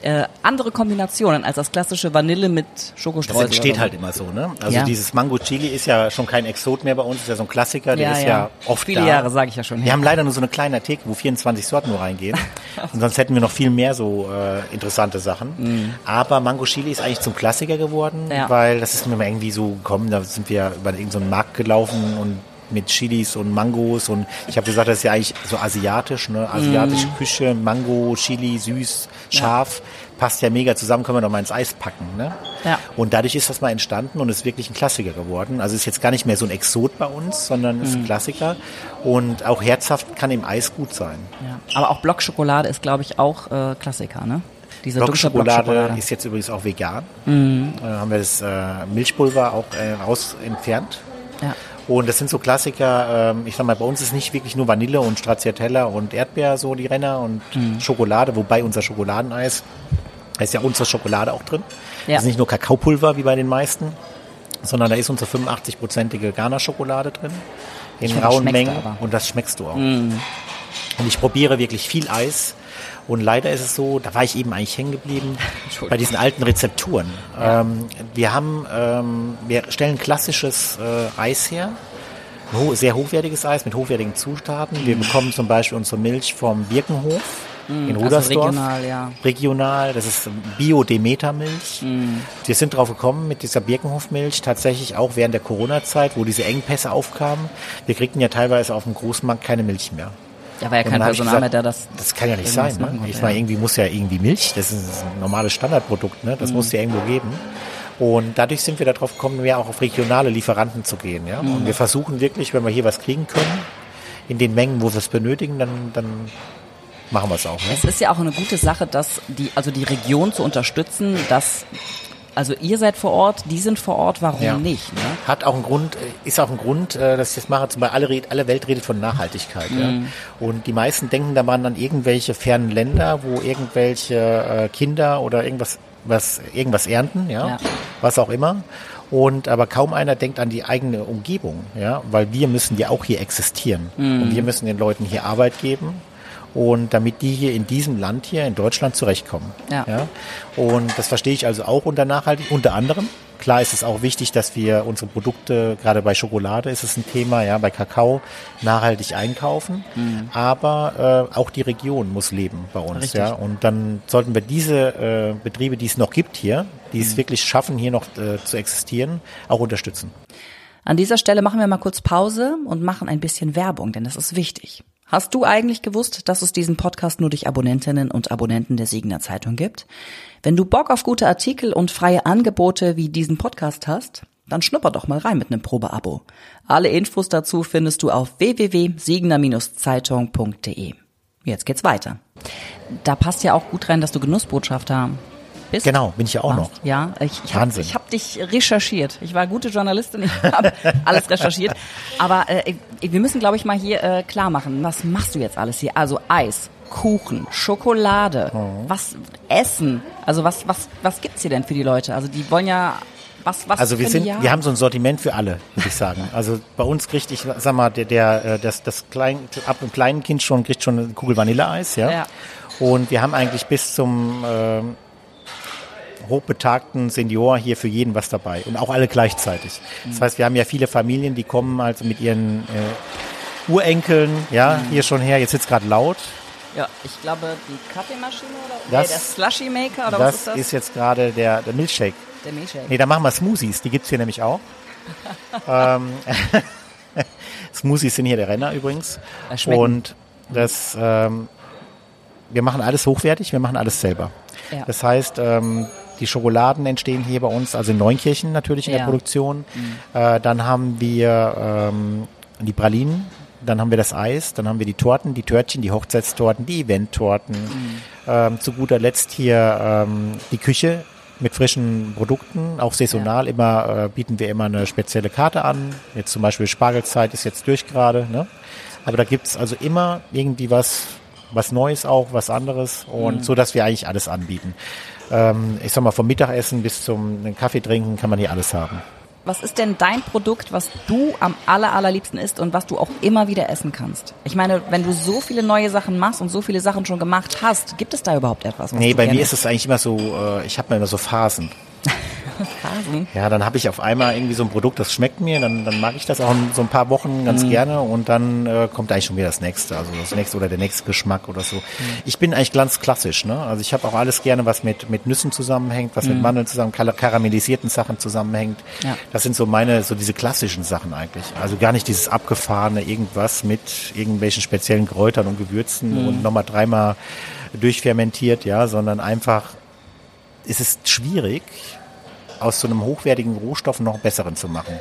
äh, andere Kombinationen als das klassische Vanille mit Das Schokostreusel. entsteht oder so. halt immer so, ne? Also Ja. dieses Mango Chili ist ja schon kein Exot mehr bei uns, ist ja so ein Klassiker, der Ja, ist ja. ja, oft Viele da. Jahre, sage ich ja schon. Wir haben leider nur so eine kleine Theke, wo 24 Sorten nur reingehen. Und sonst hätten wir noch viel mehr so äh, interessante Sachen. Aber Mango Chili ist eigentlich zum Klassiker geworden, Mhm. Ja. weil das ist mir mal irgendwie so gekommen, da sind wir über irgendeinen Markt gelaufen und mit Chilis und Mangos und ich habe gesagt, das ist ja eigentlich so asiatisch, ne? Asiatische Mhm. Küche, Mango, Chili, süß, scharf, passt ja mega zusammen, können wir doch mal ins Eis packen, ne? Ja. Und dadurch ist das mal entstanden und ist wirklich ein Klassiker geworden. Also ist jetzt gar nicht mehr so ein Exot bei uns, sondern ist Mhm. ein Klassiker und auch herzhaft kann im Eis gut sein. Ja. Aber auch Blockschokolade ist, glaube ich, auch äh, Klassiker, ne? Diese Blockschokolade Blockschokolade. ist jetzt übrigens auch vegan. Mhm. Äh, haben wir das äh, Milchpulver auch äh, raus entfernt. Ja. Und das sind so Klassiker, ähm, ich sag mal, bei uns ist nicht wirklich nur Vanille und Stracciatella und Erdbeer so die Renner und Mhm. Schokolade, wobei unser Schokoladeneis, da ist ja unsere Schokolade auch drin. Ja. Das ist nicht nur Kakaopulver wie bei den meisten, sondern da ist unsere 85-prozentige Ghana-Schokolade drin. In das rauen Mengen und das schmeckst du auch. Und ich probiere wirklich viel Eis. Und leider ist es so, da war ich eben eigentlich hängen geblieben, bei diesen alten Rezepturen. Ähm, wir haben, ähm, wir stellen klassisches äh, Eis her, ho sehr hochwertiges Eis mit hochwertigen Zutaten. Mhm. Wir bekommen zum Beispiel unsere Milch vom Birkenhof in Rudersdorf. Also regional, ja. Regional, das ist Bio-Demeter-Milch. Mhm. Wir sind drauf gekommen mit dieser Birkenhof-Milch, tatsächlich auch während der Corona-Zeit, wo diese Engpässe aufkamen. Wir kriegten ja teilweise auf dem Großmarkt keine Milch mehr. Da war ja kein Personal mehr, der das. Das kann ja nicht sein. Ne? Ich meine, irgendwie muss ja irgendwie Milch, das ist ein normales Standardprodukt, ne? das muss ja irgendwo geben. Und dadurch sind wir darauf gekommen, mehr auch auf regionale Lieferanten zu gehen. Ja? Und wir versuchen wirklich, wenn wir hier was kriegen können, in den Mengen, wo wir es benötigen, dann, dann machen wir es auch. Ne? Es ist ja auch eine gute Sache, dass die, also die Region zu unterstützen, dass, also ihr seid vor Ort, die sind vor Ort, warum Ja. nicht? Ne? Hat auch einen Grund, äh, ist auch ein Grund, äh, dass ich das mache. Zum Beispiel alle, red- alle Welt redet von Nachhaltigkeit. Ja? Und die meisten denken daran an irgendwelche fernen Länder, wo irgendwelche äh, Kinder oder irgendwas, was, irgendwas ernten, ja? Ja. was auch immer. Und aber kaum einer denkt an die eigene Umgebung, ja, weil wir müssen ja auch hier existieren und wir müssen den Leuten hier Arbeit geben und damit die hier in diesem Land hier in Deutschland zurechtkommen. Ja. Und das verstehe ich also auch unter nachhaltig, unter anderem. Klar ist es auch wichtig, dass wir unsere Produkte, gerade bei Schokolade ist es ein Thema, ja, bei Kakao nachhaltig einkaufen. Aber äh, auch die Region muss leben bei uns, Richtig. ja. Und dann sollten wir diese äh, Betriebe, die es noch gibt hier, die es wirklich schaffen, hier noch äh, zu existieren, auch unterstützen. An dieser Stelle machen wir mal kurz Pause und machen ein bisschen Werbung, denn das ist wichtig. Hast du eigentlich gewusst, dass es diesen Podcast nur durch Abonnentinnen und Abonnenten der Siegener Zeitung gibt? Wenn du Bock auf gute Artikel und freie Angebote wie diesen Podcast hast, dann schnupper doch mal rein mit einem Probeabo. Alle Infos dazu findest du auf www.siegener-zeitung.de. Jetzt geht's weiter. Da passt ja auch gut rein, dass du Genussbotschafter bist. Genau, bin ich ja auch noch. Ja, ich, ich habe hab dich recherchiert. Ich war gute Journalistin, ich habe alles recherchiert. Aber äh, wir müssen, glaube ich, mal hier äh, klar machen, was machst du jetzt alles hier? Also Eis, Kuchen, Schokolade, Mhm. was Essen. Also was was was gibt's hier denn für die Leute? Also die wollen ja was was Also wir sind, wir haben so ein Sortiment für alle, würde ich sagen. Also bei uns kriegt ich, sag mal, der, der äh, das, das klein, ab einem kleinen Kind schon kriegt schon eine Kugel Vanilleeis, ja. Ja. Und wir haben eigentlich bis zum ähm, hochbetagten Senior hier für jeden was dabei und auch alle gleichzeitig. Das heißt, wir haben ja viele Familien, die kommen also mit ihren äh, Urenkeln, ja, hier schon her. Jetzt sitzt gerade laut. ja, ich glaube die Kaffeemaschine oder Das- nee, der Slushy Maker oder was Das ist das? ist jetzt gerade der, der Milchshake. der Milchshake. Nee, da machen wir Smoothies, die gibt's hier nämlich auch. ähm, Smoothies sind hier der Renner übrigens. Äh. Und das, ähm, wir machen alles hochwertig, wir machen alles selber. Ja. Das heißt, ähm, die Schokoladen entstehen hier bei uns, also in Neunkirchen natürlich in Ja. der Produktion. Äh, dann haben wir ähm, die Pralinen, dann haben wir das Eis, dann haben wir die Torten, die Törtchen, die Hochzeitstorten, die Eventtorten. Ähm, zu guter Letzt hier ähm, die Küche mit frischen Produkten, auch saisonal. Immer äh, bieten wir immer eine spezielle Karte an. Jetzt zum Beispiel Spargelzeit ist jetzt durch gerade. Ne? Aber da gibt's also immer irgendwie was, was Neues auch, was anderes und so, dass wir eigentlich alles anbieten. Ähm, ich sag mal, vom Mittagessen bis zum Kaffee trinken kann man hier alles haben. Was ist denn dein Produkt, was du am aller, allerliebsten isst und was du auch immer wieder essen kannst? Ich meine, wenn du so viele neue Sachen machst und so viele Sachen schon gemacht hast, gibt es da überhaupt etwas? Was Nee, bei mir ist es eigentlich immer so, äh, ich habe immer so Phasen. Phasen. Ja, dann habe ich auf einmal irgendwie so ein Produkt, das schmeckt mir, dann, dann mag ich das auch in so ein paar Wochen ganz gerne und dann äh, kommt eigentlich schon wieder das nächste, also das nächste oder der nächste Geschmack oder so. Ich bin eigentlich ganz klassisch, ne? Also ich habe auch alles gerne, was mit mit Nüssen zusammenhängt, was mit Mandeln zusammen, kar- karamellisierten Sachen zusammenhängt. Ja. Das sind so meine, so diese klassischen Sachen eigentlich. Also gar nicht dieses abgefahrene irgendwas mit irgendwelchen speziellen Kräutern und Gewürzen und nochmal dreimal durchfermentiert, ja, sondern einfach es ist schwierig, aus so einem hochwertigen Rohstoff noch besseren zu machen.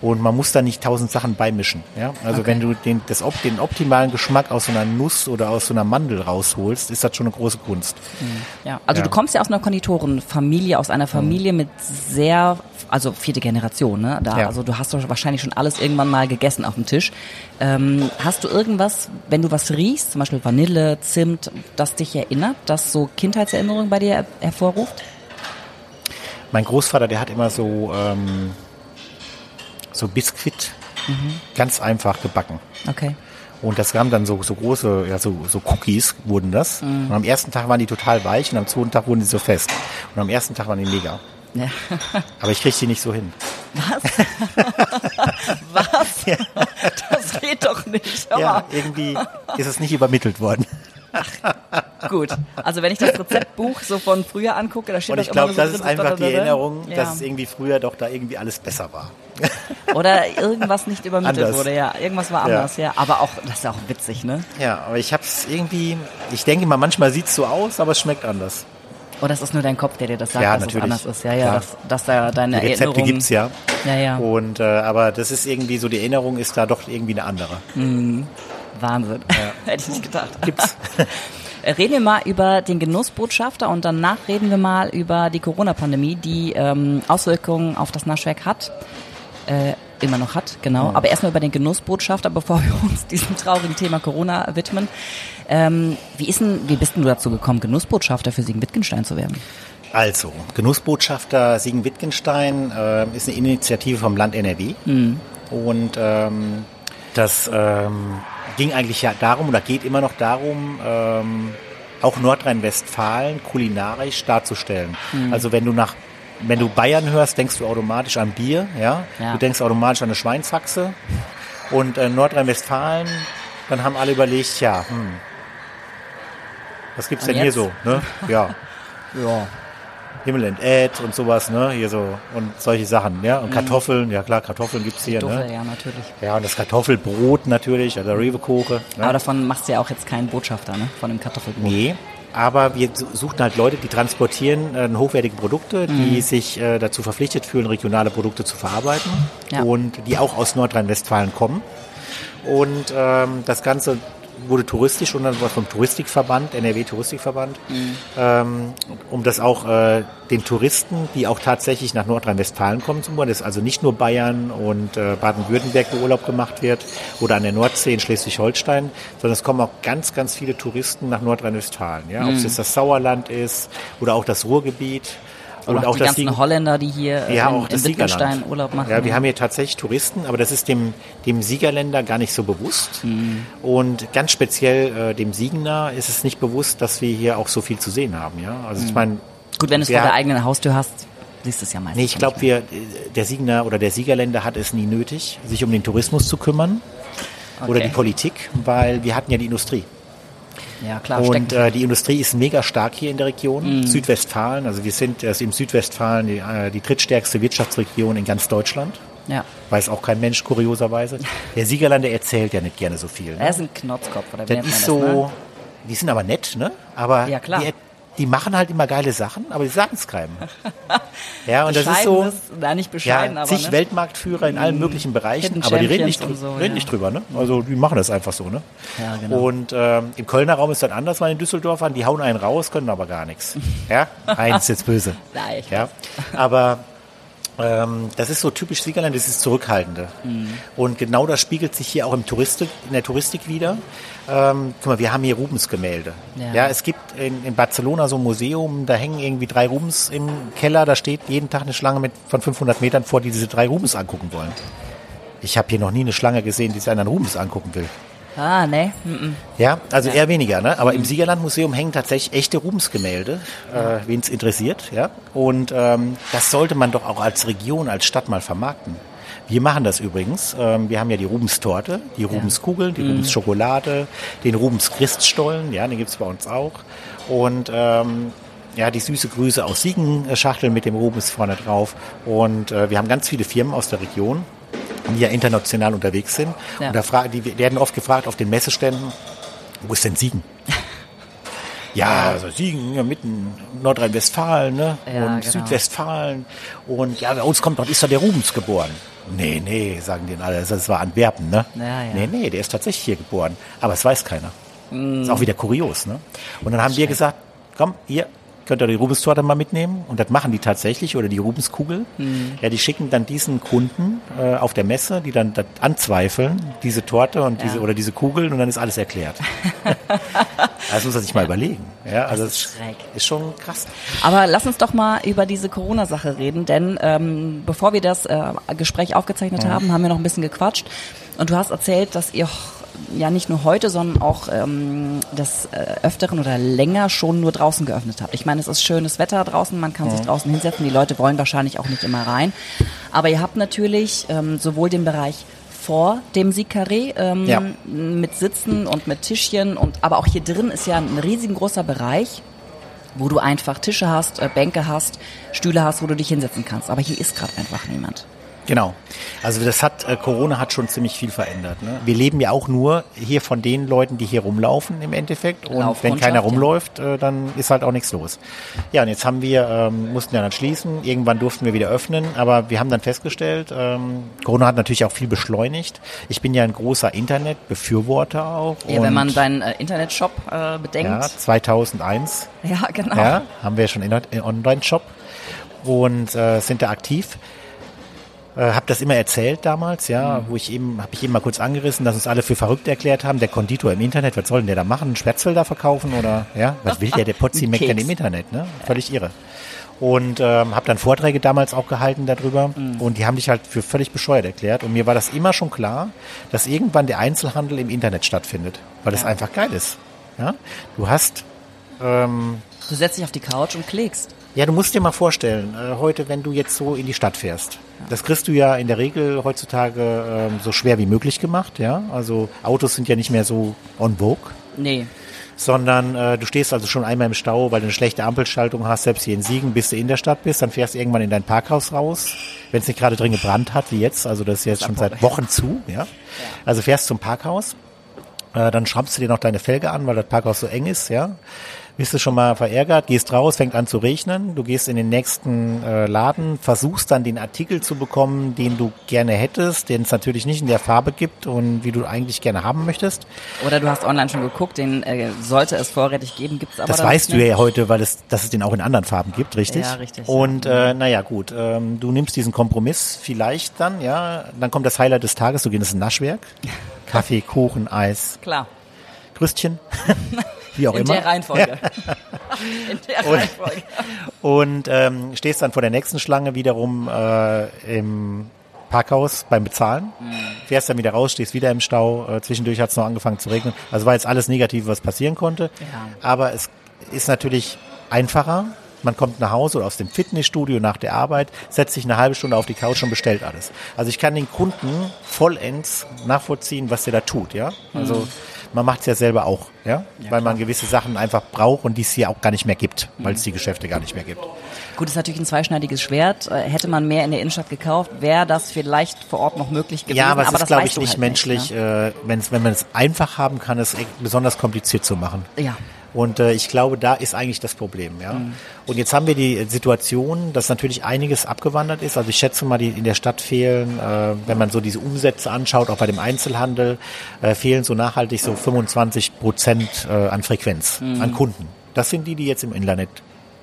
Und man muss da nicht tausend Sachen beimischen. Ja? Also Okay. wenn du den, das, den optimalen Geschmack aus so einer Nuss oder aus so einer Mandel rausholst, ist das schon eine große Kunst. Ja, also Ja. du kommst ja aus einer Konditorenfamilie, aus einer Familie mit sehr, also vierte Generation, ne? Da, Ja. Also du hast doch wahrscheinlich schon alles irgendwann mal gegessen auf dem Tisch. Ähm, hast du irgendwas, wenn du was riechst, zum Beispiel Vanille, Zimt, das dich erinnert, das so Kindheitserinnerungen bei dir her- hervorruft? Mein Großvater, der hat immer so, ähm, so Biskuit ganz einfach gebacken. Okay. Und das kamen dann so, so große, ja, so, so Cookies wurden das. Und am ersten Tag waren die total weich und am zweiten Tag wurden die so fest. Und am ersten Tag waren die mega. Ja. Aber ich krieg die nicht so hin. Was? Das geht doch nicht. Ja, irgendwie ist es nicht übermittelt worden. Gut. Also wenn ich das Rezeptbuch so von früher angucke, da steht Und ich glaube, so das ist einfach die Erinnerung, Ja. dass es irgendwie früher doch da irgendwie alles besser war. Oder irgendwas nicht übermittelt Anders. wurde, ja. Irgendwas war Ja. anders, ja. Aber auch, das ist ja auch witzig, ne? Ja, aber ich habe es irgendwie, ich denke mal, manchmal sieht es so aus, aber es schmeckt anders. Oder ist das nur dein Kopf, der dir das sagt, Ja, dass natürlich. es anders ist? Ja, ja, Klar. dass, dass da deine Die Rezepte gibt's ja. Ja, ja. Und äh, aber das ist irgendwie so, die Erinnerung ist da doch irgendwie eine andere. Wahnsinn. Hätte ich nicht gedacht. Gibt's. Reden wir mal über den Genussbotschafter und danach reden wir mal über die Corona-Pandemie, die ähm, Auswirkungen auf das Naschwerk hat. Äh, immer noch hat, genau. Aber erstmal über den Genussbotschafter, bevor wir uns diesem traurigen Thema Corona widmen. Ähm, wie, ist denn, wie bist denn du dazu gekommen, Genussbotschafter für Siegen-Wittgenstein zu werden? Also, Genussbotschafter Siegen-Wittgenstein äh, ist eine Initiative vom Land NRW. Und ähm, das ähm, ging eigentlich ja darum oder geht immer noch darum, ähm, auch Nordrhein-Westfalen kulinarisch darzustellen. Also wenn du nach wenn du Bayern hörst, denkst du automatisch an Bier, ja? Ja. Du denkst automatisch an eine Schweinshaxe. Und äh, Nordrhein-Westfalen, dann haben alle überlegt, ja, hm, was gibt's Und denn hier jetzt? so? Ne? Ja, Ja. Himmel and Ed und sowas, ne? Hier so und solche Sachen, ja. Und Kartoffeln, ja klar, Kartoffeln gibt's hier, Duffel, ne? ja, natürlich. Ja, und das Kartoffelbrot natürlich, also Rewe-Koche. Ne? Aber davon machst du ja auch jetzt keinen Botschafter, ne? Von dem Kartoffelbrot. Nee, aber wir su- suchten halt Leute, die transportieren äh, hochwertige Produkte, Mhm. die sich äh, dazu verpflichtet fühlen, regionale Produkte zu verarbeiten Ja. und die auch aus Nordrhein-Westfalen kommen. Und ähm, das Ganze wurde touristisch und dann war vom Touristikverband, NRW Touristikverband, Mhm. ähm, um das auch äh, den Touristen, die auch tatsächlich nach Nordrhein-Westfalen kommen zum Beispiel, das ist also nicht nur Bayern und äh, Baden-Württemberg, wo Urlaub gemacht wird, oder an der Nordsee in Schleswig-Holstein, sondern es kommen auch ganz, ganz viele Touristen nach Nordrhein-Westfalen. Ja? Mhm. Ob es jetzt das Sauerland ist oder auch das Ruhrgebiet. Oder und auch die ganzen Siegen- Holländer, die hier ja, in, auch in Wittgenstein. Urlaub machen. Ja, wir haben hier tatsächlich Touristen, aber das ist dem, dem Siegerländer gar nicht so bewusst. Und ganz speziell äh, dem Siegener ist es nicht bewusst, dass wir hier auch so viel zu sehen haben. Ja, also ich meine, Gut, wenn du es vor der eigenen Haustür hast, siehst du es ja meistens. nee, ich glaube, wir, der Siegener oder der Siegerländer hat es nie nötig, sich um den Tourismus zu kümmern oder Okay. die Politik, weil wir hatten ja die Industrie. Ja, klar, Und äh, die Industrie ist mega stark hier in der Region, Südwestfalen. Also wir sind also im Südwestfalen die, äh, die drittstärkste Wirtschaftsregion in ganz Deutschland. ja. Weiß auch kein Mensch, kurioserweise. Der Siegerland, der erzählt ja nicht gerne so viel. Er Ne? ist ein Knotzkopf, oder wie Das nennt man ist das, so, ne? die sind aber nett, ne? Aber Ja, klar. Die, die machen halt immer geile Sachen, aber die sagen es keinem. ja, und das ist so, na, nicht bescheiden, ja, aber zig ne? Weltmarktführer in allen möglichen Bereichen, Hidden aber die reden nicht, so, reden ja. nicht drüber, ne? Also die machen das einfach so, ne? Ja, genau. Und ähm, im Kölner Raum ist das anders, weil in Düsseldorfern, die hauen einen raus, können aber gar nichts. Ja? Eins jetzt böse. Nein, Ja. Aber das ist so typisch Siegerland, das ist Zurückhaltende. Mhm. Und genau das spiegelt sich hier auch im Touristik, in der Touristik wieder. Ähm, guck mal, wir haben hier Rubens-Gemälde. Ja. Ja. es gibt in, in Barcelona so ein Museum, da hängen irgendwie drei Rubens im Keller, da steht jeden Tag eine Schlange mit von 500 Metern vor, die diese drei Rubens angucken wollen. Ich habe hier noch nie eine Schlange gesehen, die sich einen Rubens angucken will. Ah, ne. Mm -mm. Ja, also eher weniger, ne? Aber im Siegerlandmuseum hängen tatsächlich echte Ruhmesgemälde, äh, wen es interessiert, ja. Und ähm, das sollte man doch auch als Region, als Stadt mal vermarkten. Wir machen das übrigens. Ähm, wir haben ja die Rubenstorte, die Rubenskugeln, die Rubens-Schokolade, den Rubens-Christstollen, ja, den gibt's bei uns auch. Und ähm, ja, die süße Grüße aus Siegenschachteln mit dem Rubens vorne drauf. Und äh, wir haben ganz viele Firmen aus der Region, die ja international unterwegs sind. Ja. Und da die werden oft gefragt auf den Messeständen, wo ist denn Siegen? Ja, also Siegen, ja, mitten Nordrhein-Westfalen, ne? Ja, und genau. Südwestfalen. Und ja, bei uns kommt dort ist doch der Rubens geboren. Nee, nee, sagen denen alle. Das war Antwerpen, ne? Ja, ja. Nee, nee, der ist tatsächlich hier geboren. Aber es weiß keiner. Ist auch wieder kurios, ne? Und dann haben wir gesagt, komm, hier, könnt ihr die Rubenstorte mal mitnehmen? Und das machen die tatsächlich, oder die Rubenskugel. Ja, die schicken dann diesen Kunden äh, auf der Messe, die dann das anzweifeln, diese Torte und diese, oder diese Kugeln, und dann ist alles erklärt. das muss man sich mal überlegen. Ja, also ist es schräg. ist schon krass. Aber lass uns doch mal über diese Corona-Sache reden, denn ähm, bevor wir das äh, Gespräch aufgezeichnet haben, haben wir noch ein bisschen gequatscht. Und du hast erzählt, dass ihr ja nicht nur heute, sondern auch ähm, des äh, Öfteren oder länger schon nur draußen geöffnet habt. Ich meine, es ist schönes Wetter draußen, man kann sich draußen hinsetzen, die Leute wollen wahrscheinlich auch nicht immer rein. Aber ihr habt natürlich ähm, sowohl den Bereich vor dem Siegkarree ähm, Ja. mit Sitzen und mit Tischchen und aber auch hier drin ist ja ein riesengroßer Bereich, wo du einfach Tische hast, äh, Bänke hast, Stühle hast, wo du dich hinsetzen kannst. Aber hier ist gerade einfach niemand. Genau. Also das hat äh, Corona hat schon ziemlich viel verändert. Ne? Wir leben ja auch nur hier von den Leuten, die hier rumlaufen im Endeffekt. Und wenn keiner rumläuft, äh, dann ist halt auch nichts los. Ja, und jetzt haben wir ähm, mussten ja dann schließen. Irgendwann durften wir wieder öffnen, aber wir haben dann festgestellt, ähm, Corona hat natürlich auch viel beschleunigt. Ich bin ja ein großer Internetbefürworter auch. Ja, wenn man deinen äh, Internetshop äh, bedenkt. ja, 2001 Ja, genau. ja, haben wir schon in einen Online-Shop und äh, sind da aktiv. Äh, hab das immer erzählt damals, ja, wo ich eben, habe ich eben mal kurz angerissen, dass uns alle für verrückt erklärt haben, der Konditor im Internet, was soll denn der da machen? Spätzle da verkaufen oder, ja, was will der, der Potzi Mac denn im Internet, ne? Völlig irre. Und ähm, habe dann Vorträge damals auch gehalten darüber und die haben dich halt für völlig bescheuert erklärt und mir war das immer schon klar, dass irgendwann der Einzelhandel im Internet stattfindet, weil das einfach geil ist. Ja? Du hast ähm, Du setzt dich auf die Couch und klickst. ja, du musst dir mal vorstellen, äh, heute, wenn du jetzt so in die Stadt fährst, das kriegst du ja in der Regel heutzutage ähm, so schwer wie möglich gemacht, ja. Also Autos sind ja nicht mehr so on vogue, Nee. sondern äh, du stehst also schon einmal im Stau, weil du eine schlechte Ampelschaltung hast, selbst hier in Siegen, bis du in der Stadt bist, dann fährst du irgendwann in dein Parkhaus raus, wenn es nicht gerade drin gebrannt hat, wie jetzt, also das ist jetzt schon seit Wochen zu, ja. Also fährst zum Parkhaus, äh, dann schraubst du dir noch deine Felge an, weil das Parkhaus so eng ist, ja. Bist du schon mal verärgert, gehst raus, fängt an zu regnen, du gehst in den nächsten äh, Laden, versuchst dann den Artikel zu bekommen, den du gerne hättest, den es natürlich nicht in der Farbe gibt und wie du eigentlich gerne haben möchtest. Oder du hast online schon geguckt, den äh, sollte es vorrätig geben, gibt es aber Das weißt nicht du ja heute, weil es, dass es den auch in anderen Farben gibt, richtig? Ja, richtig, Und äh, naja, gut, ähm, du nimmst diesen Kompromiss vielleicht dann, ja, dann kommt das Highlight des Tages, du gehst ins Naschwerk, Kaffee, Kuchen, Eis, Klar. Krüstchen, wie auch In immer. der Reihenfolge. In der Und- Reihenfolge. und ähm, stehst dann vor der nächsten Schlange wiederum äh, im Parkhaus beim Bezahlen, fährst dann wieder raus, stehst wieder im Stau, äh, zwischendurch hat es noch angefangen zu regnen. Also war jetzt alles Negative, was passieren konnte. Ja. Aber es ist natürlich einfacher. Man kommt nach Hause oder aus dem Fitnessstudio nach der Arbeit, setzt sich eine halbe Stunde auf die Couch und bestellt alles. Also ich kann den Kunden vollends nachvollziehen, was der da tut, ja. Also man macht es ja selber auch, ja, weil man gewisse Sachen einfach braucht und die es hier auch gar nicht mehr gibt, weil es die Geschäfte gar nicht mehr gibt. Gut, ist natürlich ein zweischneidiges Schwert. Äh, Hätte man mehr in der Innenstadt gekauft, wäre das vielleicht vor Ort noch möglich gewesen. Ja, aber es das ist, glaube ich, nicht halt menschlich, ne? äh, wenn man es einfach haben kann, es besonders kompliziert zu machen. Ja. Und äh, ich glaube, da ist eigentlich das Problem. Ja. Mhm. Und jetzt haben wir die Situation, dass natürlich einiges abgewandert ist. Also ich schätze mal, die in der Stadt fehlen, äh, wenn man so diese Umsätze anschaut, auch bei dem Einzelhandel, äh, fehlen so nachhaltig so 25 Prozent äh, an Frequenz, Mhm. an Kunden. Das sind die, die jetzt im Internet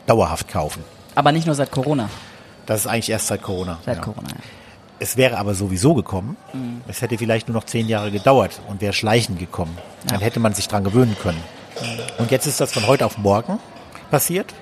dauerhaft kaufen. Aber nicht nur seit Corona. Das ist eigentlich erst seit Corona. Seit ja. Corona, ja. Es wäre aber sowieso gekommen. Es hätte vielleicht nur noch zehn Jahre gedauert und wäre schleichend gekommen. Dann hätte man sich dran gewöhnen können. Und jetzt ist das von heute auf morgen passiert.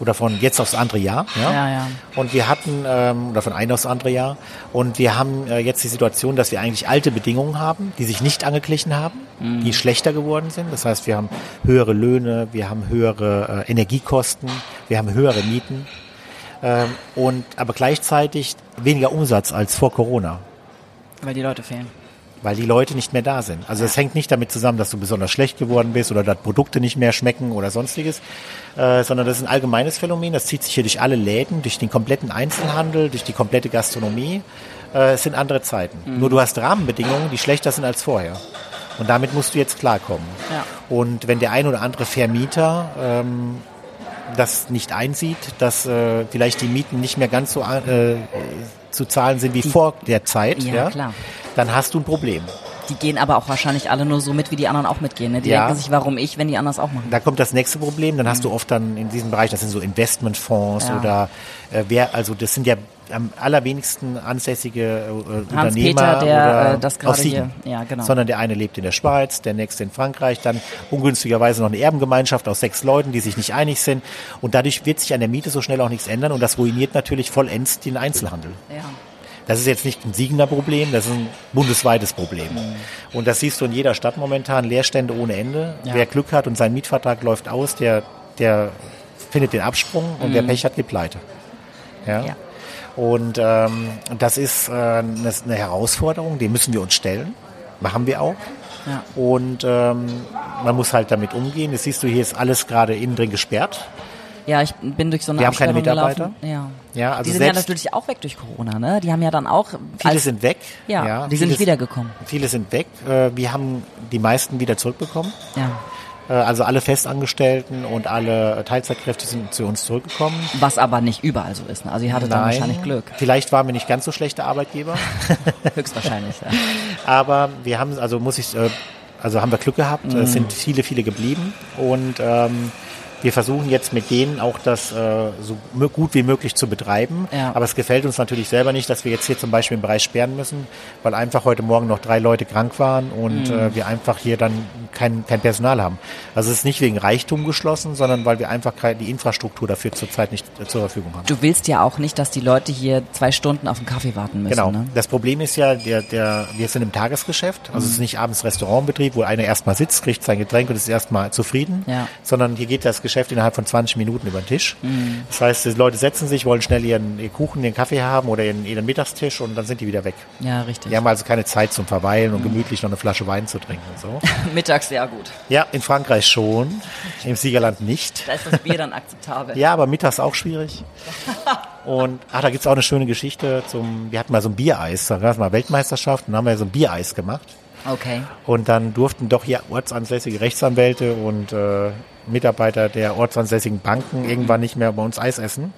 oder von jetzt aufs andere Jahr. Ja, Ja, ja. Und wir hatten, ähm, oder von einem aufs andere Jahr, und wir haben äh, jetzt die Situation, dass wir eigentlich alte Bedingungen haben, die sich nicht angeglichen haben, die schlechter geworden sind. Das heißt, wir haben höhere Löhne, wir haben höhere äh, Energiekosten, wir haben höhere Mieten ähm, und aber gleichzeitig weniger Umsatz als vor Corona Weil die Leute fehlen. Weil die Leute nicht mehr da sind. Also es hängt nicht damit zusammen, dass du besonders schlecht geworden bist oder dass Produkte nicht mehr schmecken oder sonstiges, äh, sondern das ist ein allgemeines Phänomen. Das zieht sich hier durch alle Läden, durch den kompletten Einzelhandel, durch die komplette Gastronomie. Äh, es sind andere Zeiten. Nur du hast Rahmenbedingungen, die schlechter sind als vorher. Und damit musst du jetzt klarkommen. Ja. Und wenn der ein oder andere Vermieter ähm, das nicht einsieht, dass äh, vielleicht die Mieten nicht mehr ganz so äh, zu zahlen sind wie vor der Zeit, Ja, ja, klar. Dann hast du ein Problem. Die gehen aber auch wahrscheinlich alle nur so mit, wie die anderen auch mitgehen. Ne? Die Ja. denken sich, warum ich, wenn die anders auch machen. Da kommt das nächste Problem, dann hast du oft dann in diesem Bereich, das sind so Investmentfonds Ja. oder äh, wer, also das sind ja am allerwenigsten ansässige äh, Unternehmer Hans-Peter, der, oder äh, das gerade aus Siegen. hier- ja, genau. Sondern der eine lebt in der Schweiz, der nächste in Frankreich, dann ungünstigerweise noch eine Erbengemeinschaft aus sechs Leuten, die sich nicht einig sind und dadurch wird sich an der Miete so schnell auch nichts ändern und das ruiniert natürlich vollends den Einzelhandel. Ja. Das ist jetzt nicht ein Siegener Problem, das ist ein bundesweites Problem. Und das siehst du in jeder Stadt momentan, Leerstände ohne Ende. Ja. Wer Glück hat und sein Mietvertrag läuft aus, der, der findet den Absprung und wer Pech hat, geht pleite. Ja. Ja. Und ähm, das ist äh, eine, eine Herausforderung, die müssen wir uns stellen. Machen wir auch. Ja. Und ähm, man muss halt damit umgehen. Das siehst du, hier ist alles gerade innen drin gesperrt. Ja, ich bin durch so eine Wir haben keine Mitarbeiter? gelaufen. Ja. Ja, also die sind ja natürlich auch weg durch Corona, ne? Die haben ja dann auch Viele sind weg. ja, die sind nicht wiedergekommen. Viele sind weg. Äh, Wir haben die meisten wieder zurückbekommen. Ja. Äh, Also alle Festangestellten und alle Teilzeitkräfte sind zu uns zurückgekommen. Was aber nicht überall so ist. Ne? Also ihr hattet dann wahrscheinlich Glück. Vielleicht waren wir nicht ganz so schlechte Arbeitgeber, Höchstwahrscheinlich. Ja. aber wir haben, also muss ich, äh, also haben wir Glück gehabt. Mhm. Es sind viele, viele geblieben und ähm, wir versuchen jetzt mit denen auch das äh, so gut wie möglich zu betreiben. Ja. Aber es gefällt uns natürlich selber nicht, dass wir jetzt hier zum Beispiel im Bereich sperren müssen, weil einfach heute Morgen noch drei Leute krank waren und Mhm. äh, wir einfach hier dann kein, kein Personal haben. Also es ist nicht wegen Reichtum geschlossen, sondern weil wir einfach die Infrastruktur dafür zurzeit nicht äh, zur Verfügung haben. Du willst ja auch nicht, dass die Leute hier zwei Stunden auf den Kaffee warten müssen. Genau. Ne? Das Problem ist ja, der, der, wir sind im Tagesgeschäft. Also es ist nicht abends Restaurantbetrieb, wo einer erstmal sitzt, kriegt sein Getränk und ist erstmal zufrieden. Ja. Sondern hier geht das Geschäft innerhalb von 20 Minuten über den Tisch. Mhm. Das heißt, die Leute setzen sich, wollen schnell ihren, ihren Kuchen, ihren Kaffee haben oder ihren, ihren Mittagstisch und dann sind die wieder weg. Ja, richtig. Die haben also keine Zeit zum Verweilen Mhm. und gemütlich noch eine Flasche Wein zu trinken und so. Mittags sehr gut. ja, in Frankreich schon, im Siegerland nicht. Da ist das Bier dann akzeptabel. Ja, aber mittags auch schwierig. Und ach, da gibt's auch eine schöne Geschichte zum, wir hatten mal so ein Biereis, da gab es mal Weltmeisterschaft und haben wir so ein Biereis gemacht. Okay. Und dann durften doch hier ortsansässige Rechtsanwälte und äh, Mitarbeiter der ortsansässigen Banken irgendwann nicht mehr bei uns Eis essen,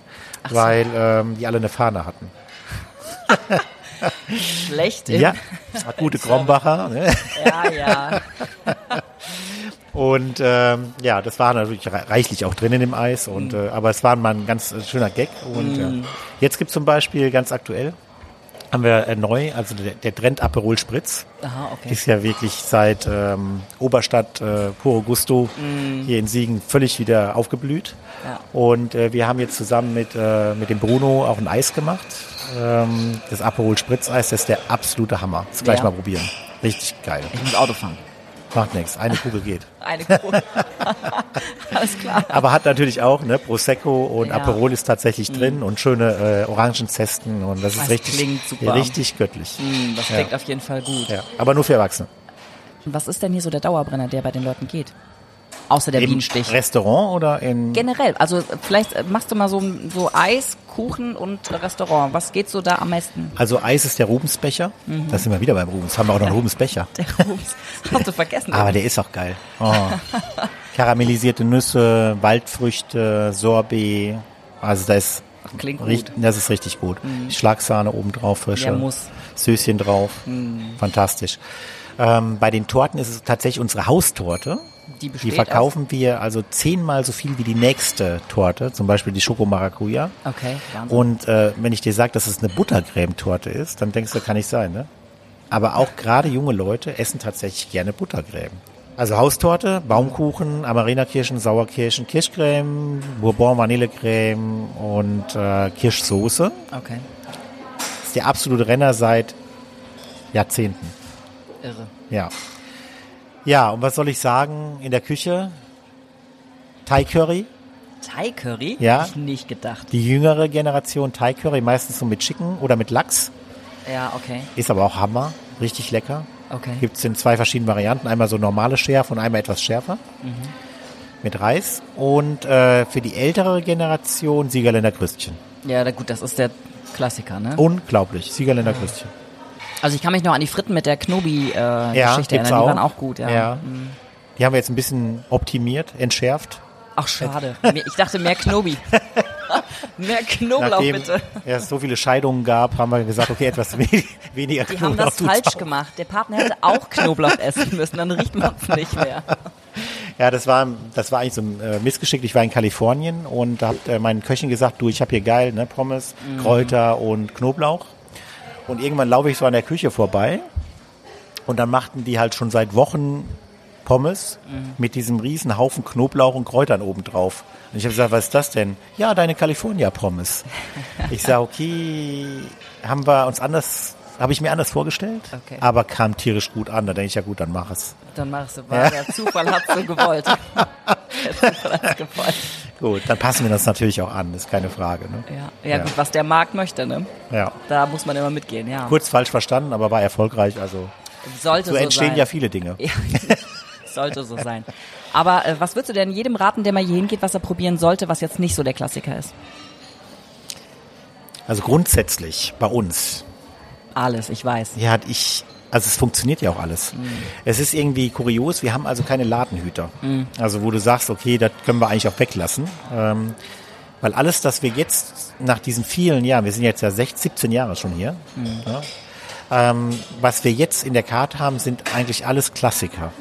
so. weil ähm, die alle eine Fahne hatten. Schlecht. Ja, gute Krombacher. Ne? Ja, ja. Und ähm, ja, das war natürlich re- reichlich auch drin in dem Eis. Und, äh, aber es war mal ein ganz äh, schöner Gag. Und ja. jetzt gibt zum Beispiel ganz aktuell, haben wir äh, neu, also der, der Trend Aperol Spritz. Aha, okay. Ist ja wirklich seit ähm, Oberstadt äh, Puro Gusto hier in Siegen völlig wieder aufgeblüht. Ja. Und äh, wir haben jetzt zusammen mit, äh, mit dem Bruno auch ein Eis gemacht. Ähm, das Aperol Spritzeis, das ist der absolute Hammer. Das gleich Ja. mal probieren. Richtig geil. Ich muss Auto fahren. Macht nichts. Eine Kugel geht. Eine Kuh. Alles klar. Aber hat natürlich auch ne, Prosecco und Ja. Aperol ist tatsächlich drin und schöne äh, Orangenzesten und das ist Das richtig, klingt super. richtig göttlich. Hm, Das Ja. klingt auf jeden Fall gut. Ja. Aber nur für Erwachsene. Was ist denn hier so der Dauerbrenner, der bei den Leuten geht? Außer der Im Bienenstich. Restaurant oder in Generell, also vielleicht äh, machst du mal so, so Eis, Kuchen und Restaurant. Was geht so da am meisten? Also Eis ist der Rubensbecher. Mhm. Da sind wir wieder beim Rubens. Haben wir auch noch einen Rubensbecher. Der Rums. Hast du vergessen? Aber der ist auch geil. Oh. Karamellisierte Nüsse, Waldfrüchte, Sorbet. Also da ist Klingt gut. das ist richtig gut. Schlagsahne oben drauf, frische. Ja, muss. Söschen drauf. Mhm. Fantastisch. Ähm, bei den Torten ist es tatsächlich unsere Haustorte. Die Die verkaufen wir also zehnmal so viel wie die nächste Torte, zum Beispiel die Schoko Maracuja. Okay, Wahnsinn. Und äh, wenn ich dir sage, dass es eine Buttercreme-Torte ist, dann denkst du, kann nicht sein, ne? Aber auch gerade junge Leute essen tatsächlich gerne Buttercreme. Also Haustorte, Baumkuchen, Amarena-Kirschen, Sauerkirschen, Kirschcreme, Bourbon Vanillecreme und äh, Kirschsoße. Okay. Ist der absolute Renner seit Jahrzehnten. Irre. Ja. Ja, und was soll ich sagen in der Küche? Thai Curry. Thai Curry? Ja. Hätte ich nicht gedacht. Die jüngere Generation Thai Curry, meistens so mit Chicken oder mit Lachs. Ja, okay. Ist aber auch Hammer. Richtig lecker. Okay. Gibt es in zwei verschiedenen Varianten. Einmal so normale Schärfe und einmal etwas schärfer. Mit Reis. Und äh, für die ältere Generation Siegerländer Krüstchen. Ja, gut, das ist der Klassiker, ne? Unglaublich. Siegerländer Krüstchen. Also ich kann mich noch an die Fritten mit der Knobi-Geschichte äh, Ja, erinnern. Die auch. waren auch gut, ja. Ja. Mhm. Die haben wir jetzt ein bisschen optimiert, entschärft. Ach, schade. Ich dachte mehr Knobi. mehr Knoblauch, Nachdem bitte. es so viele Scheidungen gab, haben wir gesagt, okay, etwas we weniger Die haben Knoblauch das tut's falsch auch. gemacht. Der Partner hätte auch Knoblauch essen müssen, dann riecht man es nicht mehr. Ja, das war, das war eigentlich so ein äh, Missgeschick. Ich war in Kalifornien und da hat äh, mein Köchin gesagt, du, ich habe hier geil, ne, Pommes, Mhm. Kräuter und Knoblauch. Und irgendwann laufe ich so an der Küche vorbei und dann machten die halt schon seit Wochen Pommes Mhm. mit diesem riesen Haufen Knoblauch und Kräutern oben drauf. Und ich habe gesagt, was ist das denn? Ja, deine California-Pommes. Ich sage, okay, haben wir uns anders, habe ich mir anders vorgestellt, Okay. aber kam tierisch gut an. Da denke ich, ja gut, dann mach es. Dann machst du wahr, der Zufall hat so gewollt. Der Zufall hat gewollt. Gut, dann passen wir das natürlich auch an, ist keine Frage. Ne? Ja, ja, Ja. gut, was der Markt möchte, ne? Ja. Da muss man immer mitgehen, ja. Kurz falsch verstanden, aber war erfolgreich. Also Sollte so so entstehen sein. ja viele Dinge. Ja, sollte so sein. Aber äh, was würdest du denn jedem raten, der mal hier hingeht, was er probieren sollte, was jetzt nicht so der Klassiker ist? Also grundsätzlich bei uns, Alles, ich weiß. ja, ich, also es funktioniert ja auch alles. Es ist irgendwie kurios, wir haben also keine Ladenhüter. Also wo du sagst, okay, das können wir eigentlich auch weglassen. Ähm, weil alles, das wir jetzt nach diesen vielen Jahren, wir sind jetzt ja 16, 17 Jahre schon hier, ja, ähm, was wir jetzt in der Karte haben, sind eigentlich alles Klassiker.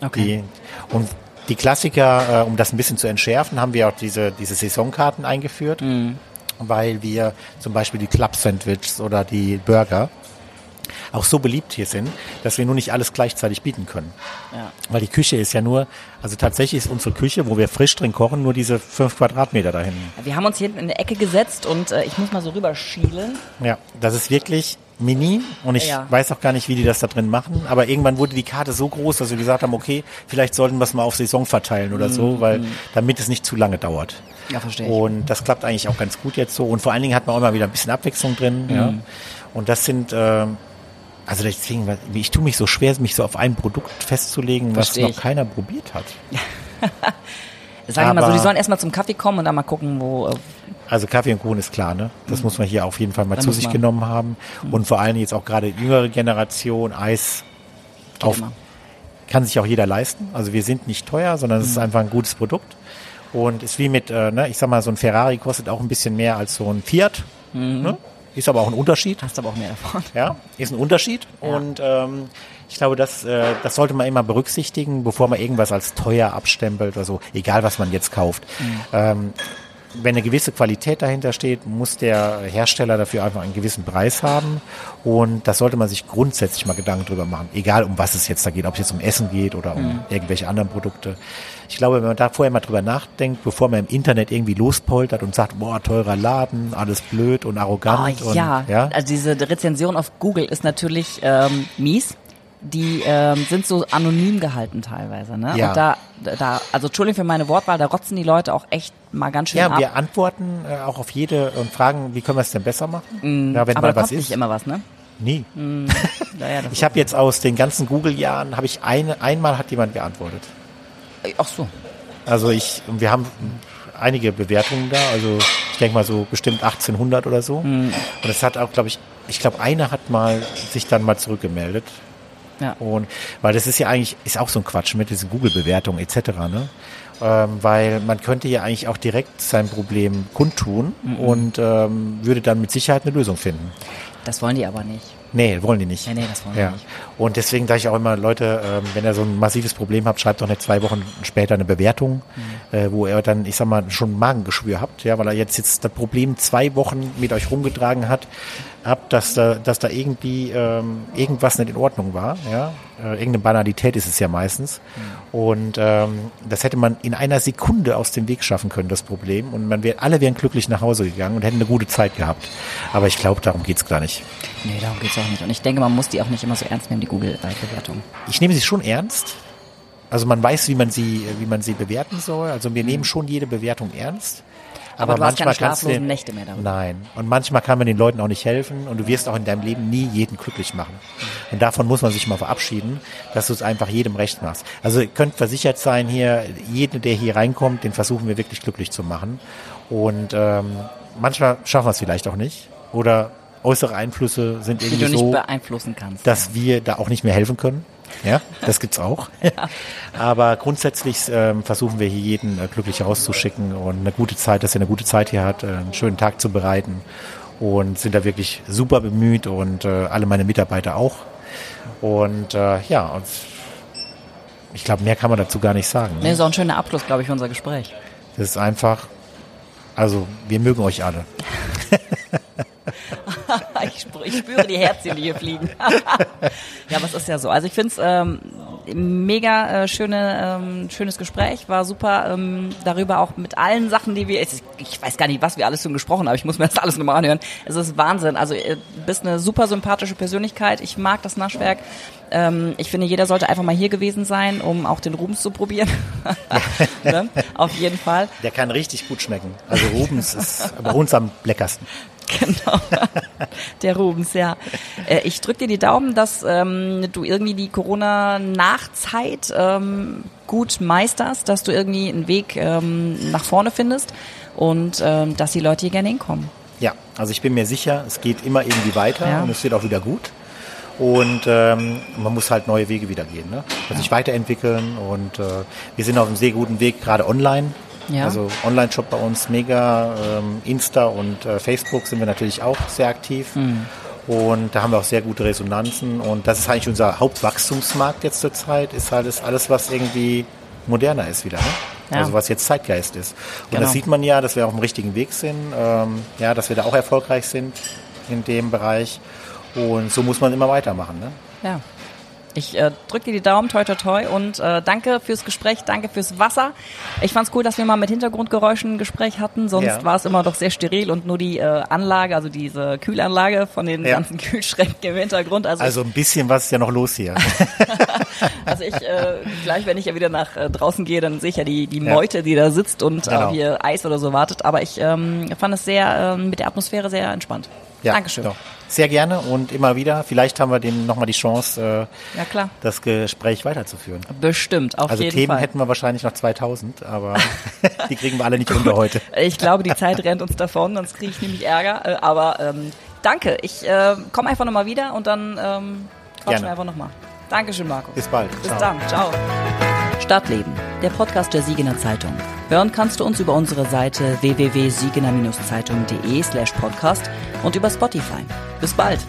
Okay. Die, und die Klassiker, äh, um das ein bisschen zu entschärfen, haben wir auch diese, diese Saisonkarten eingeführt, weil wir zum Beispiel die Club Sandwiches oder die Burger auch so beliebt hier sind, dass wir nur nicht alles gleichzeitig bieten können. Ja. Weil die Küche ist ja nur, also tatsächlich ist unsere Küche, wo wir frisch drin kochen, nur diese fünf Quadratmeter da hinten. Wir haben uns hier hinten in der Ecke gesetzt und äh, ich muss mal so rüberschielen. Ja, das ist wirklich mini und ich Ja. weiß auch gar nicht, wie die das da drin machen. Aber irgendwann wurde die Karte so groß, dass wir gesagt haben, okay, vielleicht sollten wir es mal auf Saison verteilen oder so, weil damit es nicht zu lange dauert. Ja, verstehe ich. Und das klappt eigentlich auch ganz gut jetzt so. Und vor allen Dingen hat man auch immer wieder ein bisschen Abwechslung drin. Ja. Mhm. Und das sind, äh, also deswegen, ich tue mich so schwer, mich so auf ein Produkt festzulegen, was Verstehe noch ich. keiner probiert hat. Sag ich mal so, die sollen erstmal zum Kaffee kommen und dann mal gucken, wo. Äh, Also Kaffee und Kuchen ist klar, ne? Das muss man hier auf jeden Fall mal Da zu sich man. genommen haben. Und vor allen Dingen jetzt auch gerade jüngere Generation, Eis auf, immer. kann sich auch jeder leisten. Also wir sind nicht teuer, sondern es ist einfach ein gutes Produkt. Und ist wie mit, äh, ne, ich sag mal, so ein Ferrari kostet auch ein bisschen mehr als so ein Fiat. Ne? Ist aber auch ein Unterschied. hast aber auch mehr davon. Ja, ist ein Unterschied. Ja. Und ähm, ich glaube, das, äh, das sollte man immer berücksichtigen, bevor man irgendwas als teuer abstempelt oder so, egal was man jetzt kauft. Ähm, wenn eine gewisse Qualität dahinter steht, muss der Hersteller dafür einfach einen gewissen Preis haben. Und das sollte man sich grundsätzlich mal Gedanken drüber machen. Egal um was es jetzt da geht, ob es jetzt um Essen geht oder um irgendwelche anderen Produkte. Ich glaube, wenn man da vorher mal drüber nachdenkt, bevor man im Internet irgendwie lospoltert und sagt, boah, teurer Laden, alles blöd und arrogant. Oh, und, ja. ja, also diese Rezension auf Google ist natürlich ähm, mies. Die ähm, sind so anonym gehalten teilweise, ne? Ja. Und da, da, also Entschuldigung für meine Wortwahl, da rotzen die Leute auch echt mal ganz schön Ja, ab. wir antworten äh, auch auf jede und fragen, wie können wir es denn besser machen? ja, wenn aber mal da was kommt ist. nicht immer was, ne? Nie. Naja, das Ich habe jetzt aus den ganzen Google-Jahren, habe ich eine, einmal hat jemand geantwortet. ist, ach so. Also ich, wir haben einige Bewertungen da, also ich denke mal so bestimmt 1800 oder so. Hm. Und es hat auch, glaube ich, ich glaube, einer hat mal sich dann mal zurückgemeldet. Ja. Und weil das ist ja eigentlich, ist auch so ein Quatsch mit diesen Google-Bewertungen etc. Ne? Ähm, weil man könnte ja eigentlich auch direkt sein Problem kundtun Mhm. und ähm, würde dann mit Sicherheit eine Lösung finden. Das wollen die aber nicht. Nee, wollen die nicht. Nee, nee, das wollen die ja. nicht. Und deswegen sage ich auch immer, Leute, ähm, wenn ihr so ein massives Problem habt, schreibt doch nicht zwei Wochen später eine Bewertung, Mhm. äh, wo ihr dann, ich sag mal, schon ein Magengeschwür habt, ja, weil er jetzt, jetzt das Problem zwei Wochen mit euch rumgetragen hat. Habe, dass da, dass da irgendwie ähm, irgendwas nicht in Ordnung war. Ja? Äh, irgendeine Banalität ist es ja meistens. Und ähm, das hätte man in einer Sekunde aus dem Weg schaffen können, das Problem. Und man wär, alle wären glücklich nach Hause gegangen und hätten eine gute Zeit gehabt. Aber ich glaube, darum geht's gar nicht. Nee, darum geht's auch nicht. Und ich denke, man muss die auch nicht immer so ernst nehmen, die Google-Bewertung. Ich nehme sie schon ernst. Also man weiß, wie man sie, wie man sie bewerten soll. Also wir nehmen schon jede Bewertung ernst. Aber, du hast keine manchmal kannst du schlaflosen den, Nächte mehr darüber. Nein. Und manchmal kann man den Leuten auch nicht helfen und du wirst auch in deinem Leben nie jeden glücklich machen. Und davon muss man sich mal verabschieden, dass du es einfach jedem recht machst. Also ihr könnt versichert sein hier, jeden, der hier reinkommt, den versuchen wir wirklich glücklich zu machen. Und ähm, manchmal schaffen wir es vielleicht auch nicht. Oder äußere Einflüsse sind Die irgendwie du nicht so, beeinflussen kannst. dass wir da auch nicht mehr helfen können. Ja, das gibt's auch. Aber grundsätzlich ähm, versuchen wir hier jeden äh, glücklich rauszuschicken und eine gute Zeit, dass er eine gute Zeit hier hat, äh, einen schönen Tag zu bereiten und sind da wirklich super bemüht und äh, alle meine Mitarbeiter auch. Und äh, ja, und ich glaube, mehr kann man dazu gar nicht sagen. Nee, Ne? ist auch ein schöner Abschluss, glaube ich, für unser Gespräch. Das ist einfach, also wir mögen euch alle. ich, spüre, ich spüre die Herzchen, die hier fliegen. ja, aber es ist ja so. Also ich finde es ähm, mega äh, schöne, ähm, schönes Gespräch, war super ähm, darüber auch mit allen Sachen, die wir, ich, ich weiß gar nicht, was wir alles schon gesprochen haben, ich muss mir das alles nochmal anhören. Es ist Wahnsinn. Also du bist eine super sympathische Persönlichkeit. Ich mag das Naschwerk. Ähm, ich finde, jeder sollte einfach mal hier gewesen sein, um auch den Rubens zu probieren. ne? Auf jeden Fall. Der kann richtig gut schmecken. Also Rubens ist bei uns am leckersten. Genau. Der Rubens, ja. Äh, Ich drücke dir die Daumen, dass ähm, du irgendwie die Corona-Nachzeit ähm, gut meisterst, dass du irgendwie einen Weg ähm, nach vorne findest und ähm, dass die Leute hier gerne hinkommen. Ja, also ich bin mir sicher, es geht immer irgendwie weiter Ja. und es wird auch wieder gut. Und ähm, man muss halt neue Wege wieder gehen, ne? Also sich weiterentwickeln und äh, wir sind auf einem sehr guten Weg, gerade online. Ja. Also Online-Shop bei uns mega, ähm, Insta und äh, Facebook sind wir natürlich auch sehr aktiv. Mhm. Und da haben wir auch sehr gute Resonanzen und das ist eigentlich unser Hauptwachstumsmarkt jetzt zurzeit, ist halt das alles, was irgendwie moderner ist wieder, ne? Ja. Also was jetzt Zeitgeist ist. Und Genau. das sieht man ja, dass wir auf dem richtigen Weg sind, ähm, ja, dass wir da auch erfolgreich sind in dem Bereich. Und so muss man immer weitermachen. Ne? Ja. Ich äh, drücke dir die Daumen, toi toi toi und äh, danke fürs Gespräch, danke fürs Wasser. Ich fand's cool, dass wir mal mit Hintergrundgeräuschen ein Gespräch hatten, sonst Ja. war es immer doch sehr steril und nur die äh, Anlage, also diese Kühlanlage von den Ja. ganzen Kühlschränken im Hintergrund. Also, Also ein bisschen was ist ja noch los hier. also ich, äh, gleich wenn ich ja wieder nach äh, draußen gehe, dann sehe ich ja die, die Ja. Meute, die da sitzt und Genau. äh, hier Eis oder so wartet. Aber ich ähm, fand es sehr, ähm, mit der Atmosphäre sehr entspannt. Ja, Dankeschön. Doch. Sehr gerne und immer wieder. Vielleicht haben wir dem nochmal die Chance, äh, Ja klar, das Gespräch weiterzuführen. bestimmt, auf Also jeden Themen Fall. hätten wir wahrscheinlich noch 2000, aber die kriegen wir alle nicht unter heute. Ich glaube, die Zeit rennt uns davon, sonst kriege ich nämlich Ärger. Äh, aber ähm, danke. Ich äh, komme einfach nochmal wieder und dann ähm, quatschen wir einfach nochmal. Dankeschön, Markus. Bis bald. Bis Ciao. dann. Ciao. Stadtleben, der Podcast der Siegener Zeitung. Hören kannst du uns über unsere Seite www.siegener-zeitung.de slash podcast und über Spotify. Bis bald.